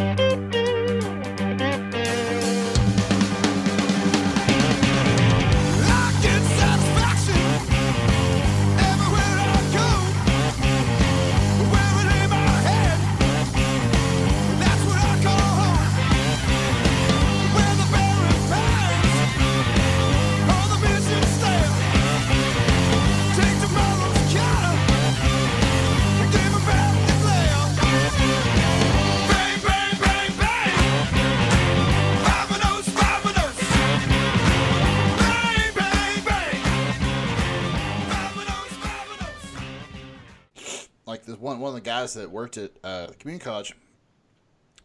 I guys that worked at uh, community college.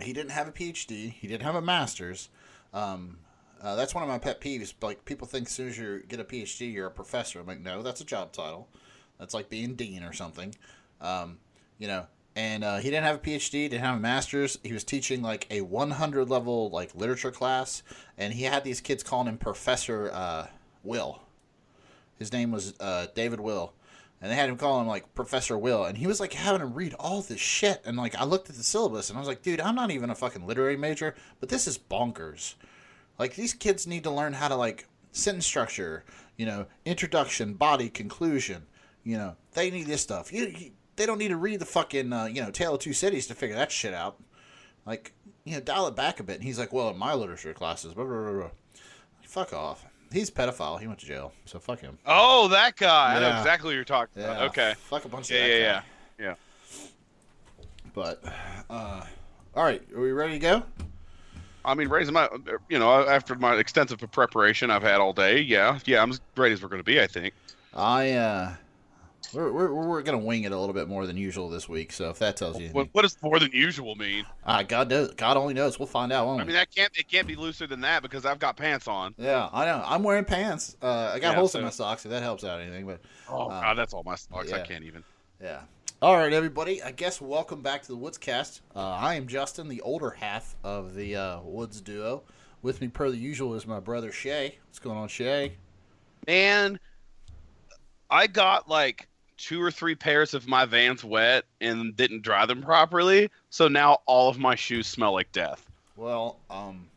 He didn't have a PhD. He didn't have a master's. Um, uh, that's one of my pet peeves. Like people think as soon as you get a PhD, you're a professor. I'm like, no, that's a job title. That's like being dean or something. Um, you know. And uh, he didn't have a PhD, didn't have a master's. He was teaching like a 100 level like literature class, and he had these kids calling him Professor uh, Will. His name was uh, David Will, and they had him call him like Professor Will, and he was like having him read all this shit. And like I looked at the syllabus, and I was like, dude, I'm not even a fucking literary major, but this is bonkers. Like these kids need to learn how to like sentence structure, you know, introduction, body, conclusion. You know, they need this stuff. You, you they don't need to read the fucking uh, you know Tale of Two Cities to figure that shit out. Like you know, dial it back a bit. And he's like, well, in my literature classes, blah, blah, blah, blah. fuck off. He's a pedophile. He went to jail, so fuck him. Oh, that guy. I know exactly what you're talking Yeah, about. Okay. Fuck a bunch Yeah, of that yeah, guy. yeah. Yeah. But, uh, all right, are we ready to go? I mean, raising my, you know, after my extensive preparation I've had all day, yeah, yeah, I'm as ready as we're going to be, I think. I, uh, we're, we're, we're going to wing it a little bit more than usual this week. So if that tells you What, what does more than usual mean? uh, God knows, God only knows. We'll find out, I mean, that can't, it can't be looser than that because I've got pants on. yeah, I know. I'm wearing pants. Uh, I got Yeah, holes in my socks if that helps out anything. But Oh, Uh, God, that's all my socks. I can't even. yeah. All right, everybody. I guess welcome back to the Woods Cast. Uh, I am Justin, the older half of the uh, Woods duo. With me, per the usual, is my brother Shay. What's going on, Shay? Man, I got like two or three pairs of my Vans wet and didn't dry them properly. So now all of my shoes smell like death. Well, um,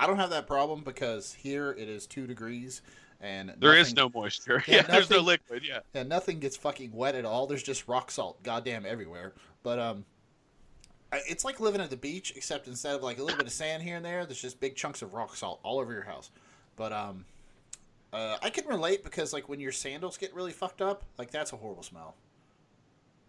I don't have that problem because here it is two degrees and There is nothing- no moisture. Yeah, Yeah, there's no liquid. Yeah. yeah, nothing gets fucking wet at all. There's just rock salt, goddamn everywhere. But um, it's like living at the beach, except instead of like a little bit of sand here and there, there's just big chunks of rock salt all over your house. But um, uh, I can relate because like when your sandals get really fucked up, like that's a horrible smell.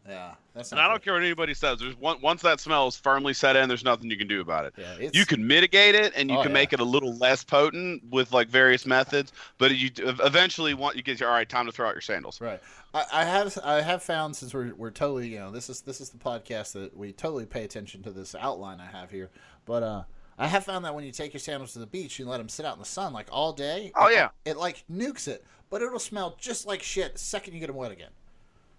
Yeah, that's. And I don't good. care what anybody says. There's one, once that smell is firmly set in, there's nothing you can do about it. Yeah, You can mitigate it and you Oh, can yeah. make it a little less potent with like various methods, but you eventually want you get your all right time to throw out your sandals. Right. I, I have I have found since we're we're totally you know this is this is the podcast that we totally pay attention to this outline I have here, but uh I have found that when you take your sandals to the beach and let them sit out in the sun like all day, Oh, it- yeah. it like nukes it, but it'll smell just like shit the second you get them wet again.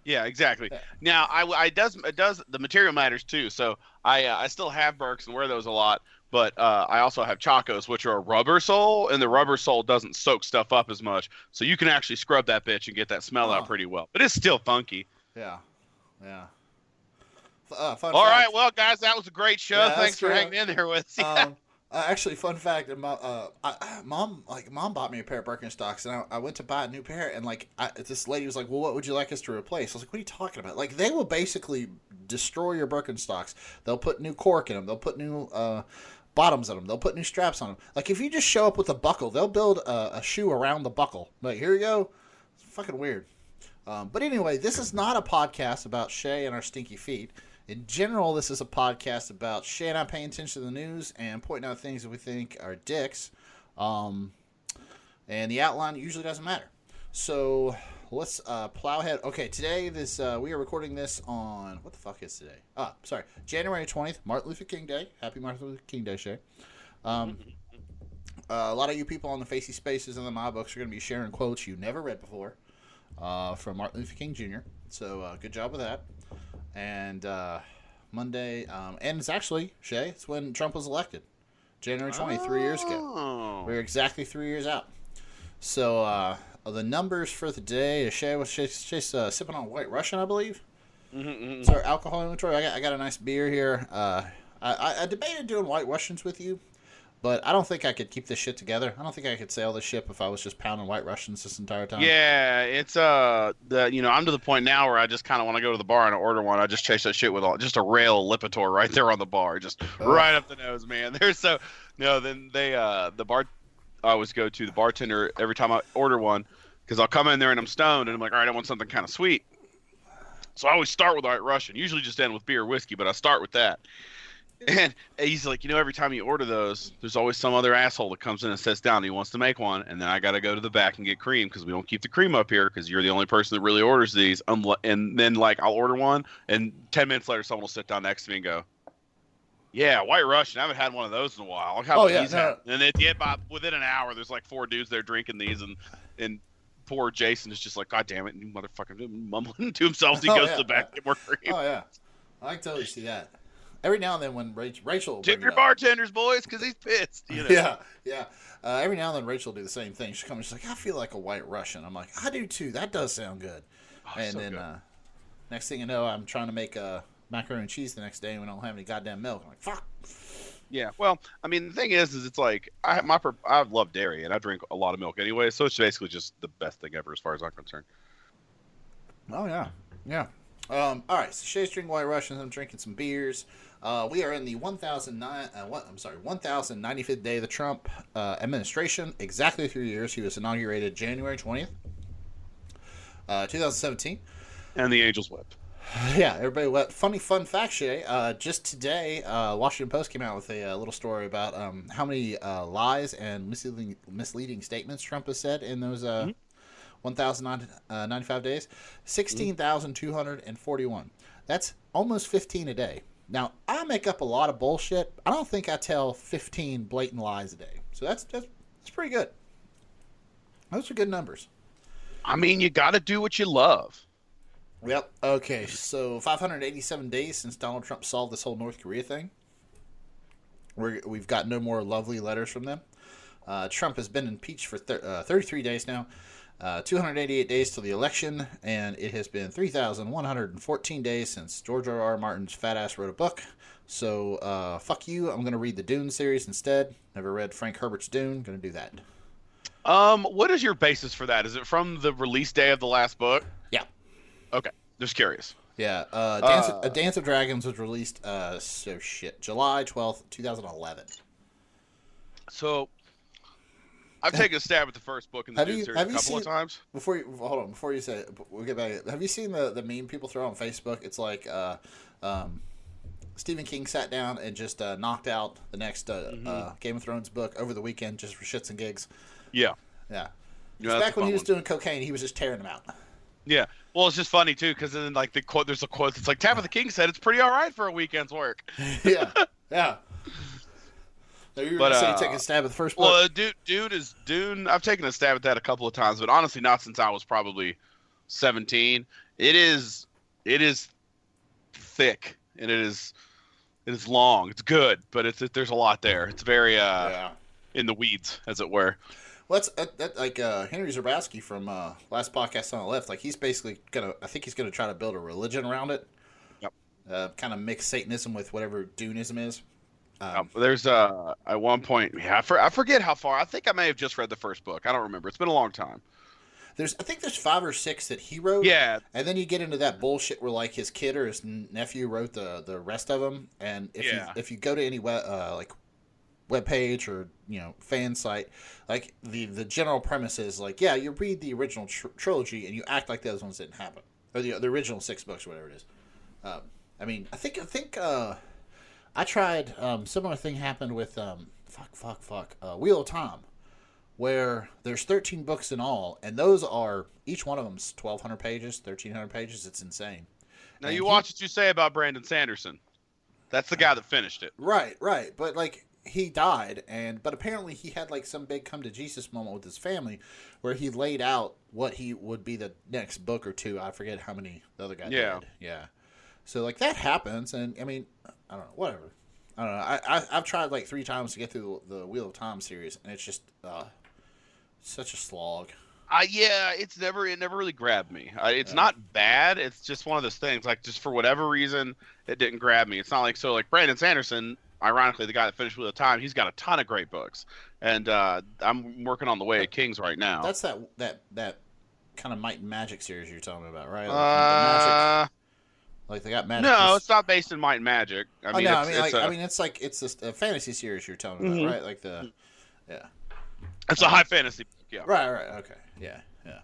Yeah, exactly. Yeah. Now, I, I does it does the material matters too. So I uh, I still have Birks and wear those a lot, but uh, I also have Chacos, which are a rubber sole, and the rubber sole doesn't soak stuff up as much, so you can actually scrub that bitch and get that smell Oh. out pretty well. But it's still funky. Yeah, yeah. Uh, fun All fact, right, well, guys, that was a great show. Yeah, Thanks for hanging in there with us. um, uh, actually, fun fact: my, uh, I, mom, like, mom bought me a pair of Birkenstocks, and I, I went to buy a new pair, and like, I, this lady was like, "Well, what would you like us to replace?" I was like, "What are you talking about?" Like, they will basically destroy your Birkenstocks. They'll put new cork in them. They'll put new uh, bottoms in them. They'll put new straps on them. Like, if you just show up with a buckle, they'll build a, a shoe around the buckle. Like, here you go. It's fucking weird. Um, but anyway, this is not a podcast about Shay and our stinky feet. In general, this is a podcast about and I paying attention to the news and pointing out things that we think are dicks. Um, and the outline usually doesn't matter. So let's uh, plow ahead. Okay, today this uh, we are recording this on what the fuck is today? Ah, sorry, January twentieth, Martin Luther King Day. Happy Martin Luther King Day, Shay. Um, uh, a lot of you people on the Facey Spaces and the My Books are going to be sharing quotes you never read before uh, from Martin Luther King Jr. So uh, good job with that. And uh, Monday, um, and it's actually Shay. It's when Trump was elected, January twenty, three years ago. Oh. We're exactly three years out. So uh, the numbers for the day Shay was Shay's uh, sipping on White Russian, I believe. Mhm, mhm. It's our alcohol inventory. I got, I got a nice beer here. Uh, I, I, I debated doing White Russians with you, but I don't think I could keep this shit together. I don't think I could sail this ship if I was just pounding White Russians this entire time. Yeah, it's uh the you know I'm to the point now where I just kind of want to go to the bar and order one. I just chase that shit with all just a rail Lipitor right there on the bar, just right up the nose, man. They're so no. Then they uh the bar I always go to the bartender every time I order one because I'll come in there and I'm stoned and I'm like, all right, I want something kind of sweet. So I always start with White Russian. Usually just end with beer or whiskey, but I start with that. And he's like, you know, every time you order those, there's always some other asshole that comes in and sits down. And he wants to make one, and then I got to go to the back and get cream because we don't keep the cream up here because you're the only person that really orders these. Um, and then like I'll order one, and ten minutes later, someone will sit down next to me and go, "Yeah, White Russian. I haven't had one of those in a while. Look how Oh, yeah, no. had." And it, yeah, by within an hour, there's like four dudes there drinking these, and and poor Jason is just like, "God damn it, you motherfucker!" mumbling to himself. as He Oh, goes yeah. to the back and get more cream. Oh yeah, I can totally see that. Every now and then, when Rachel, Rachel Tip your up- bartenders, boys, because he's pissed. You know? Yeah, yeah. Uh, every now and then, Rachel will do the same thing. She'll come and she's like, "I feel like a White Russian." I'm like, "I do too. That does sound good." Oh, and so then good. uh, next thing you know, I'm trying to make a macaroni and cheese the next day, and we don't have any goddamn milk. I'm like, "Fuck." Yeah, well, I mean, the thing is, is it's like I my I love dairy and I drink a lot of milk anyway, so it's basically just the best thing ever as far as I'm concerned. Oh yeah, yeah. Um, all right, so Shay's drinking White Russians. I'm drinking some beers. Uh, we are in the 1009. Uh, what, I'm sorry, 1095th day of the Trump uh, administration. Exactly three years. He was inaugurated January 20th, uh, 2017. And the Angels wept. Yeah, everybody. What funny fun fact, Shay? Uh, just today, uh, Washington Post came out with a, uh little story about um, how many uh, lies and misleading, misleading statements Trump has said in those uh, 1,095 days. 16,241. That's almost 15 a day. Now, I make up a lot of bullshit. I don't think I tell 15 blatant lies a day. So that's that's, that's pretty good. Those are good numbers. I mean, you got to do what you love. Yep. Okay. So 587 days since Donald Trump solved this whole North Korea thing. We're, we've got no more lovely letters from them. Uh, Trump has been impeached for thir- uh, 33 days now. Uh, 288 days till the election, and it has been 3,114 days since George R. R. Martin's fat ass wrote a book. So, uh, fuck you. I'm going to read the Dune series instead. Never read Frank Herbert's Dune. Going to do that. Um, what is your basis for that? Is it from the release day of the last book? Yeah. Okay, just curious. Yeah, uh, Dance, Uh, uh, Dance of Dragons was released, uh, so shit, July 12th, 2011. So, I've taken a stab at the first book in the Have Dune you- series have a couple of times. Before you, hold on, before you say it, we'll get back. Have you seen the, the meme people throw on Facebook? It's like, uh, um, Stephen King sat down and just uh, knocked out the next uh, Mm-hmm. uh, Game of Thrones book over the weekend just for shits and gigs. Yeah. Yeah. Yeah, Back when he was one. doing cocaine, he was just tearing them out. Yeah. Well, it's just funny too, because then like the quote, there's a quote that's like Tabitha King said it's pretty all right for a weekend's work. yeah, yeah. Now, you were But, uh, take a stab at the first book. Well, uh, dude, dude is Dune. I've taken a stab at that a couple of times, but honestly, not since I was probably seventeen. It is, it is thick and it is, it is long. It's good, but it's there's a lot there. It's very uh yeah. in the weeds, as it were. Well, that's that, that, like uh, Henry Zebrowski from uh, last podcast on the left. Like he's basically gonna. I think he's gonna try to build a religion around it. Yep. Uh, kind of mix Satanism with whatever Dunism is. Um, Um, there's uh at one point, yeah, I, for, I forget how far. I think I may have just read the first book. I don't remember. It's been a long time. there's I think there's five or six that he wrote. Yeah, And then you get into that bullshit where like his kid or his nephew wrote the the rest of them. And if Yeah. you if you go to any web uh, like web page or you know fan site, like the the general premise is like yeah you read the original tr- trilogy and you act like those ones didn't happen or the the original six books or whatever it is. Um, I mean I think I think uh, I tried um, similar thing happened with um, fuck fuck fuck uh, Wheel of Time where there's 13 books in all, and those are each one of them's 1,200 pages, 1,300 pages. It's insane. Now And you he- watch what you say about Brandon Sanderson. That's the guy that finished it. Right, right. But like he died, and but apparently he had like some big come to Jesus moment with his family, where he laid out what he would be the next book or two. I forget how many the other guy Yeah. did. Yeah. So like that happens, and I mean, I don't know, whatever. I don't know. I, I I've tried like three times to get through the Wheel of Time series, and it's just uh, such a slog. I yeah, it's never it never really grabbed me. I, it's Yeah. not bad. It's just one of those things. Like just for whatever reason, it didn't grab me. It's not like so like Brandon Sanderson. Ironically, the guy that finished with a time, he's got a ton of great books, and uh, I'm working on the Way of Kings right now. That's that that that kind of Might Magic series you're talking about, right? Like, the magic, uh, like they got magic. no, it's not based in Might and Magic. I oh mean, no, it's, I mean, it's like, a, I mean, it's like it's this, a fantasy series you're telling me about, Mhm. right? Like the, yeah, it's a high fantasy. book, Yeah. right, right, okay, yeah, yeah.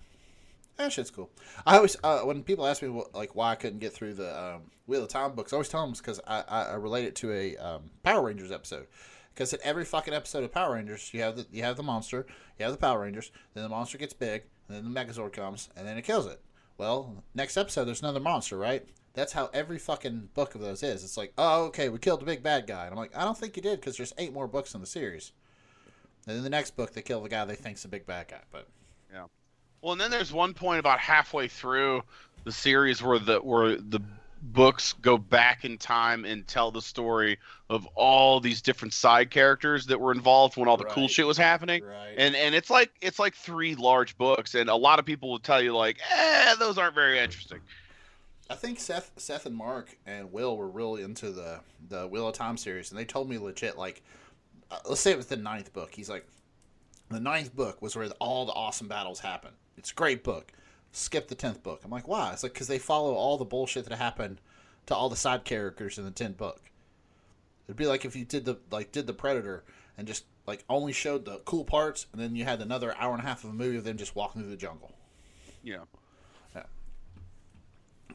That shit's cool. I always, uh, when people ask me what, like why I couldn't get through the um, Wheel of Time books, I always tell them because I, I, I relate it to a um, Power Rangers episode. Because in every fucking episode of Power Rangers, you have the you have the monster, you have the Power Rangers, then the monster gets big, and then the Megazord comes, and then it kills it. Well, next episode there's another monster, right? That's how every fucking book of those is. It's like, oh, okay, we killed the big bad guy, and I'm like, I don't think you did because there's eight more books in the series. And then the next book, they kill the guy they think's the big bad guy, but yeah, Well, and then there's one point about halfway through the series where the where the books go back in time and tell the story of all these different side characters that were involved when all the cool shit was happening. right. And and it's like it's like three large books, and a lot of people will tell you like, eh, those aren't very interesting. I think Seth, Seth and Mark and Will were really into the the Wheel of Time series, and they told me legit like, uh, let's say it was the ninth book. He's like, the ninth book was where all the awesome battles happen. It's a great book. Skip the tenth book. I'm like, why? It's like because they follow all the bullshit that happened to all the side characters in the tenth book. It'd be like if you did the like did the Predator and just like only showed the cool parts, and then you had another hour and a half of a movie of them just walking through the jungle. Yeah.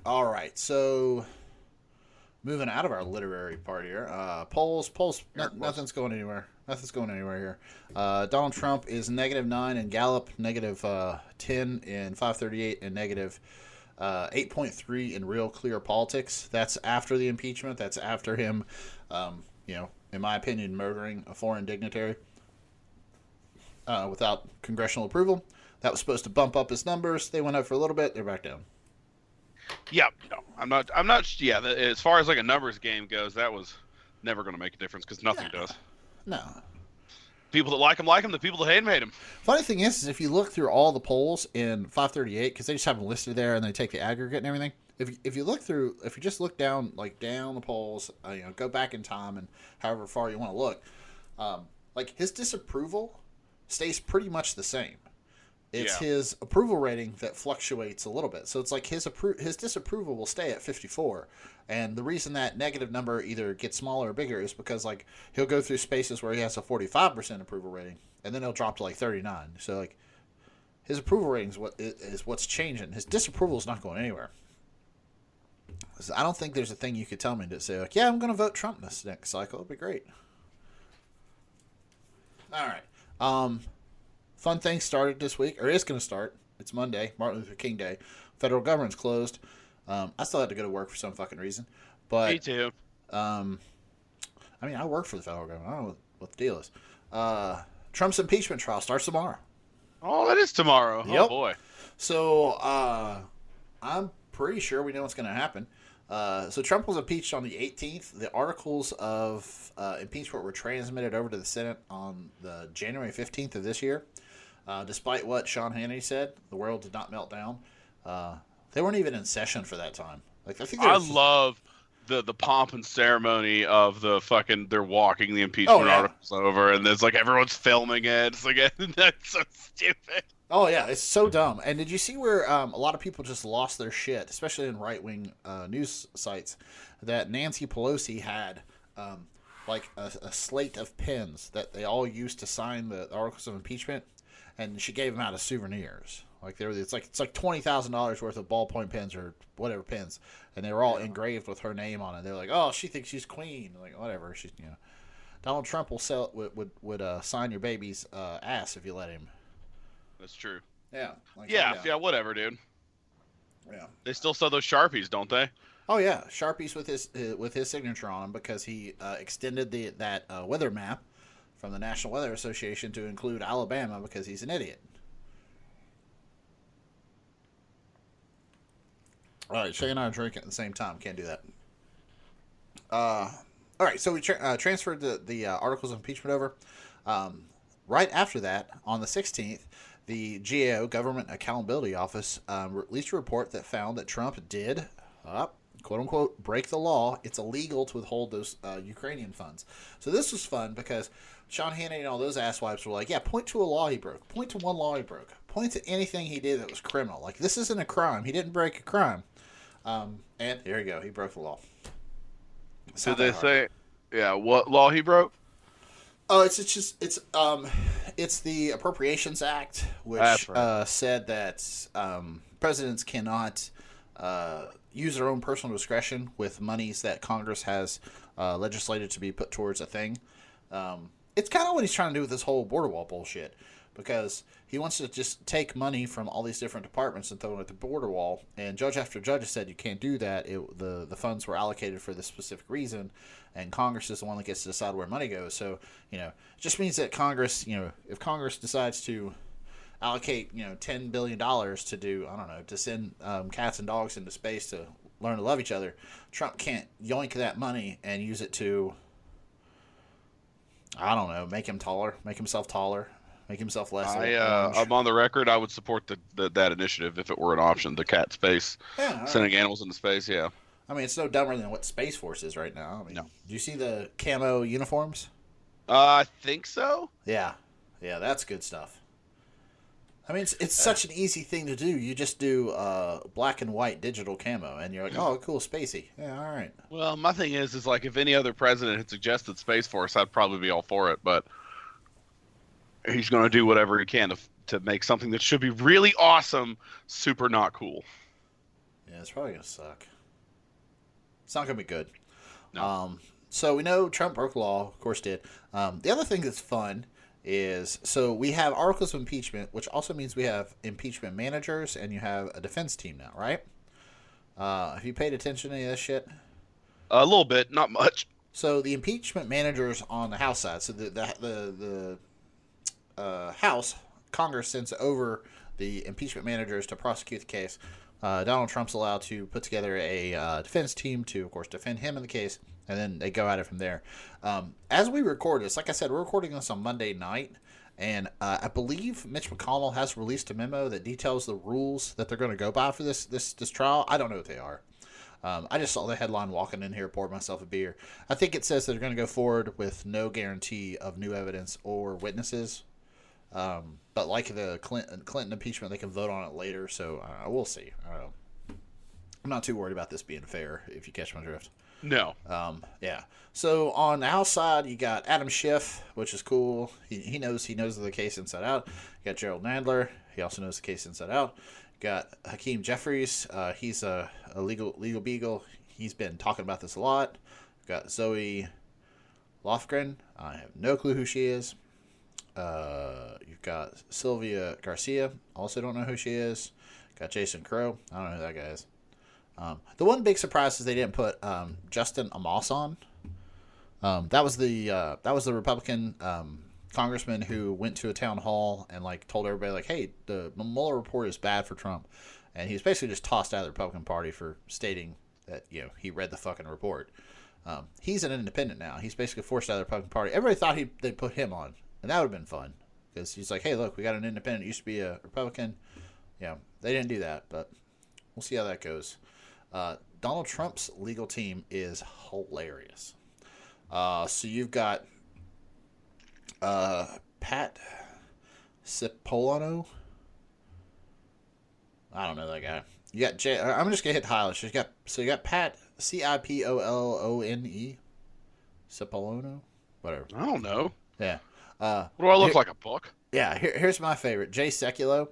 All right, so moving out of our literary part here, uh, polls, polls, no- nothing's going anywhere. Nothing's going anywhere here. Uh, Donald Trump is negative nine in Gallup, negative uh, ten in five thirty eight, and negative uh, eight point three in Real Clear Politics. That's after the impeachment. That's after him, um, you know, in my opinion, murdering a foreign dignitary uh, without congressional approval. That was supposed to bump up his numbers. They went up for a little bit. They're back down. Yeah. No, I'm not. I'm not. Yeah. The, as far as like a numbers game goes, that was never going to make a difference because nothing Yeah. does. No, People that like him like him. The people that hate him hate him. Funny thing is, is if you look through all the polls in 538, because they just have them listed there and they take the aggregate and everything. If you, if you look through, if you just look down, like down the polls, uh, you know, go back in time and however far you want to look, um, like his disapproval stays pretty much the same. It's Yeah. his approval rating that fluctuates a little bit. So it's like his appro- his disapproval will stay at 54. And the reason that negative number either gets smaller or bigger is because like he'll go through spaces where he has a 45% approval rating and then he'll drop to like 39. So like his approval rating is what is what's changing. His disapproval is not going anywhere. So I don't think there's a thing you could tell me to say like, yeah, I'm going to vote Trump this next cycle. It'd be great. All right. Um, fun thing started this week, or is going to start. It's Monday, Martin Luther King Day. Federal government's closed. Um, I still had to go to work for some fucking reason, Me but too. um, I mean, I work for the federal government. I don't know what, the deal is. Uh, Trump's impeachment trial starts tomorrow. Oh, that is tomorrow. Oh boy. So uh, I'm pretty sure we know what's going to happen. Uh, so Trump was impeached on the 18th. The articles of uh, impeachment were transmitted over to the Senate on the January 15th of this year. Uh, despite what Sean Hannity said, the world did not melt down. Uh, they weren't even in session for that time. Like I think I love the the pomp and ceremony of the fucking they're walking the impeachment Oh, yeah. articles over, and there's like everyone's filming it. It's like that's so stupid. Oh yeah, it's so dumb. And did you see where um, a lot of people just lost their shit, especially in right wing uh, news sites, that Nancy Pelosi had um, like a, a slate of pens that they all used to sign the articles of impeachment, and she gave them out as souvenirs. Like they were, it's like it's like twenty thousand dollars worth of ballpoint pens or whatever pens, and they were all engraved with her name on it. They're like, oh, she thinks she's queen. Like whatever, she's you know. Donald Trump will sell would would, would uh, sign your baby's uh, ass if you let him. That's true. Yeah. Like, Yeah, calm yeah, down. whatever, dude. yeah. They still sell those sharpies, don't they? Oh yeah, sharpies with his uh, with his signature on them because he uh, extended the that uh, weather map from the National Weather Association to include Alabama because he's an idiot. All right, Shay and I are drinking at the same time. Can't do that. Uh, all right, so we tra- uh, transferred the the uh, articles of impeachment over. Um, right after that, on the 16th, the GAO, Government Accountability Office, um, released a report that found that Trump did, uh, quote unquote, break the law. It's illegal to withhold those uh, Ukrainian funds. So this was fun because Sean Hannity and all those asswipes were like, yeah, point to a law he broke. Point to one law he broke. Point to anything he did that was criminal. Like, this isn't a crime. He didn't break a crime. Um, and there you go. He broke the law. It's Did they hard. say, yeah, what law he broke? Oh, it's it's just it's um it's the Appropriations Act, which right. uh, said that um, presidents cannot uh, use their own personal discretion with monies that Congress has uh, legislated to be put towards a thing. Um, it's kind of what he's trying to do with this whole border wall bullshit, because he wants to just take money from all these different departments and throw it at the border wall. And judge after judge has said you can't do that. It, the the funds were allocated for this specific reason, and Congress is the one that gets to decide where money goes. So you know, it just means that Congress, you know, if Congress decides to allocate, you know, ten billion dollars to do, I don't know, to send um, cats and dogs into space to learn to love each other, Trump can't yoink that money and use it to, I don't know, make him taller, make himself taller, make himself less. I, uh, I'm on the record. I would support the, the that initiative if it were an option. The cat space, yeah, all right. sending animals into space. Yeah. I mean, it's no dumber than what Space Force is right now. I mean, No. do you see the camo uniforms? Uh, I think so. Yeah, yeah, that's good stuff. I mean, it's, it's such an easy thing to do. You just do uh, black and white digital camo, and you're like, oh, cool, spacey. Yeah, all right. Well, my thing is, is like if any other president had suggested Space Force, I'd probably be all for it. But he's going to do whatever he can to to make something that should be really awesome, super not cool. Yeah, it's probably gonna suck. It's not gonna be good. No. Um, so we know Trump broke law, of course did. Um, the other thing that's fun is so we have articles of impeachment, which also means we have impeachment managers, and you have a defense team now, right? Uh, have you paid attention to any of this shit? A little bit, not much. So the impeachment managers on the House side, so the the the, the uh, House Congress sends over the impeachment managers to prosecute the case. Uh, Donald Trump's allowed to put together a uh, defense team to, of course, defend him in the case, and then they go at it from there. Um, as we record this, like I said, we're recording this on Monday night, and uh, I believe Mitch McConnell has released a memo that details the rules that they're going to go by for this this this trial. I don't know what they are. Um, I just saw the headline walking in here, poured myself a beer. I think it says they're going to go forward with no guarantee of new evidence or witnesses. Um, but like the Clinton, Clinton impeachment, they can vote on it later. So uh, we'll see. I. I'm not too worried about this being fair, if you catch my drift. No. Um, yeah. So on the House side, you got Adam Schiff, which is cool. He, he knows he knows the case inside out. You got Jerrold Nadler. He also knows the case inside out. You got Hakeem Jeffries. Uh, he's a, a legal legal beagle. He's been talking about this a lot. You got Zoe Lofgren. I have no clue who she is. Uh, you've got Sylvia Garcia. Also don't know who she is. Got Jason Crow. I don't know who that guy is. Um, the one big surprise is they didn't put um, Justin Amash on. Um, that was the uh, that was the Republican um, congressman who went to a town hall and like told everybody like, "Hey, the Mueller report is bad for Trump," and he was basically just tossed out of the Republican Party for stating that you know he read the fucking report. Um, he's an independent now. He's basically forced out of the Republican Party. Everybody thought he they'd put him on, and that would have been fun because he's like, "Hey, look, we got an independent. Used to be a Republican." Yeah, they didn't do that, but we'll see how that goes. Uh, Donald Trump's legal team is hilarious. Uh, so you've got uh, Pat Cipollone. I don't know that guy. You got J. I'm just gonna hit highlights. You got so you got Pat C I P O L O N E Cipollone, whatever. I don't know. Yeah. Uh, What do I look Here- like? A book? yeah, here, here's my favorite, Jay Sekulow.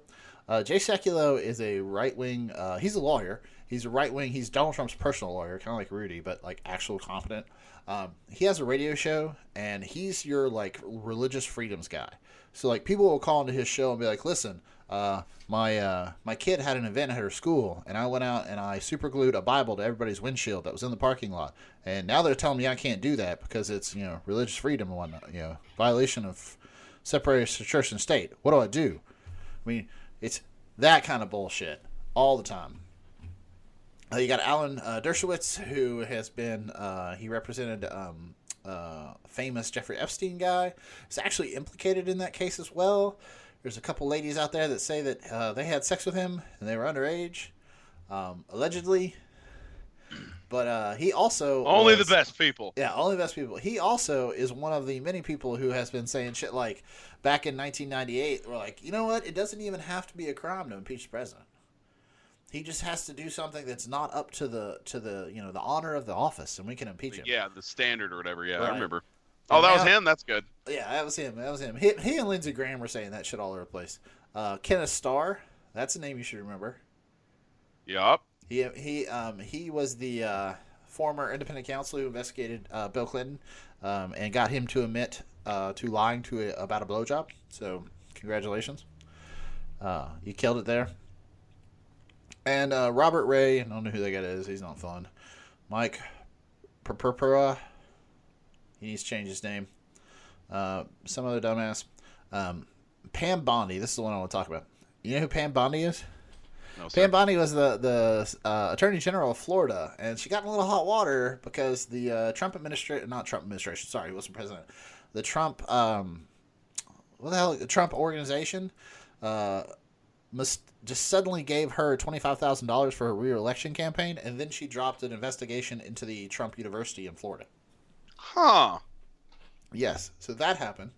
Uh, Jay Sekulow is a right wing. Uh, he's a lawyer. He's a right wing. He's Donald Trump's personal lawyer, kind of like Rudy, but like actual competent. Um, he has a radio show, and he's your like religious freedoms guy. So like people will call into his show and be like, "Listen, uh, my uh, my kid had an event at her school, and I went out and I super glued a Bible to everybody's windshield that was in the parking lot, and now they're telling me I can't do that because it's you know religious freedom and whatnot, you know violation of separation of church and state. What do I do? I mean, it's that kind of bullshit all the time. Uh, you got Alan uh, Dershowitz, who has been uh, he represented um, uh, famous Jeffrey Epstein guy. Is actually implicated in that case as well. There's a couple ladies out there that say that uh, they had sex with him and they were underage, um, allegedly. But uh, he also Only was- the best people. Yeah, only the best people. He also is one of the many people who has been saying shit like back in 1998. We're like, you know what? It doesn't even have to be a crime to impeach the president. He just has to do something that's not up to the to the you know the honor of the office, and we can impeach him. Yeah, the standard or whatever. Yeah, Right. I remember. Oh, that was him. That's good. Yeah, that was him. That was him. He, he and Lindsey Graham were saying that shit all over the place. Uh, Kenneth Starr, that's a name you should remember. Yup. He he um, he was the uh, former independent counsel who investigated uh, Bill Clinton um, and got him to admit uh, to lying to a, about a blowjob. So congratulations, uh, you killed it there. And uh, Robert Ray, I don't know who that guy is. He's not fun. Mike Purpura, he needs to change his name. Uh, some other dumbass. Um, Pam Bondi, this is the one I want to talk about. You know who Pam Bondi is? No. Pam Bondi was the the uh, Attorney General of Florida, and she got in a little hot water because the uh, Trump administration, not Trump administration, sorry, he wasn't president. The Trump, um, what the hell, the Trump organization, uh, must just suddenly gave her twenty five thousand dollars for her reelection campaign, and then she dropped an investigation into the Trump University in Florida. Huh. Yes, so that happened.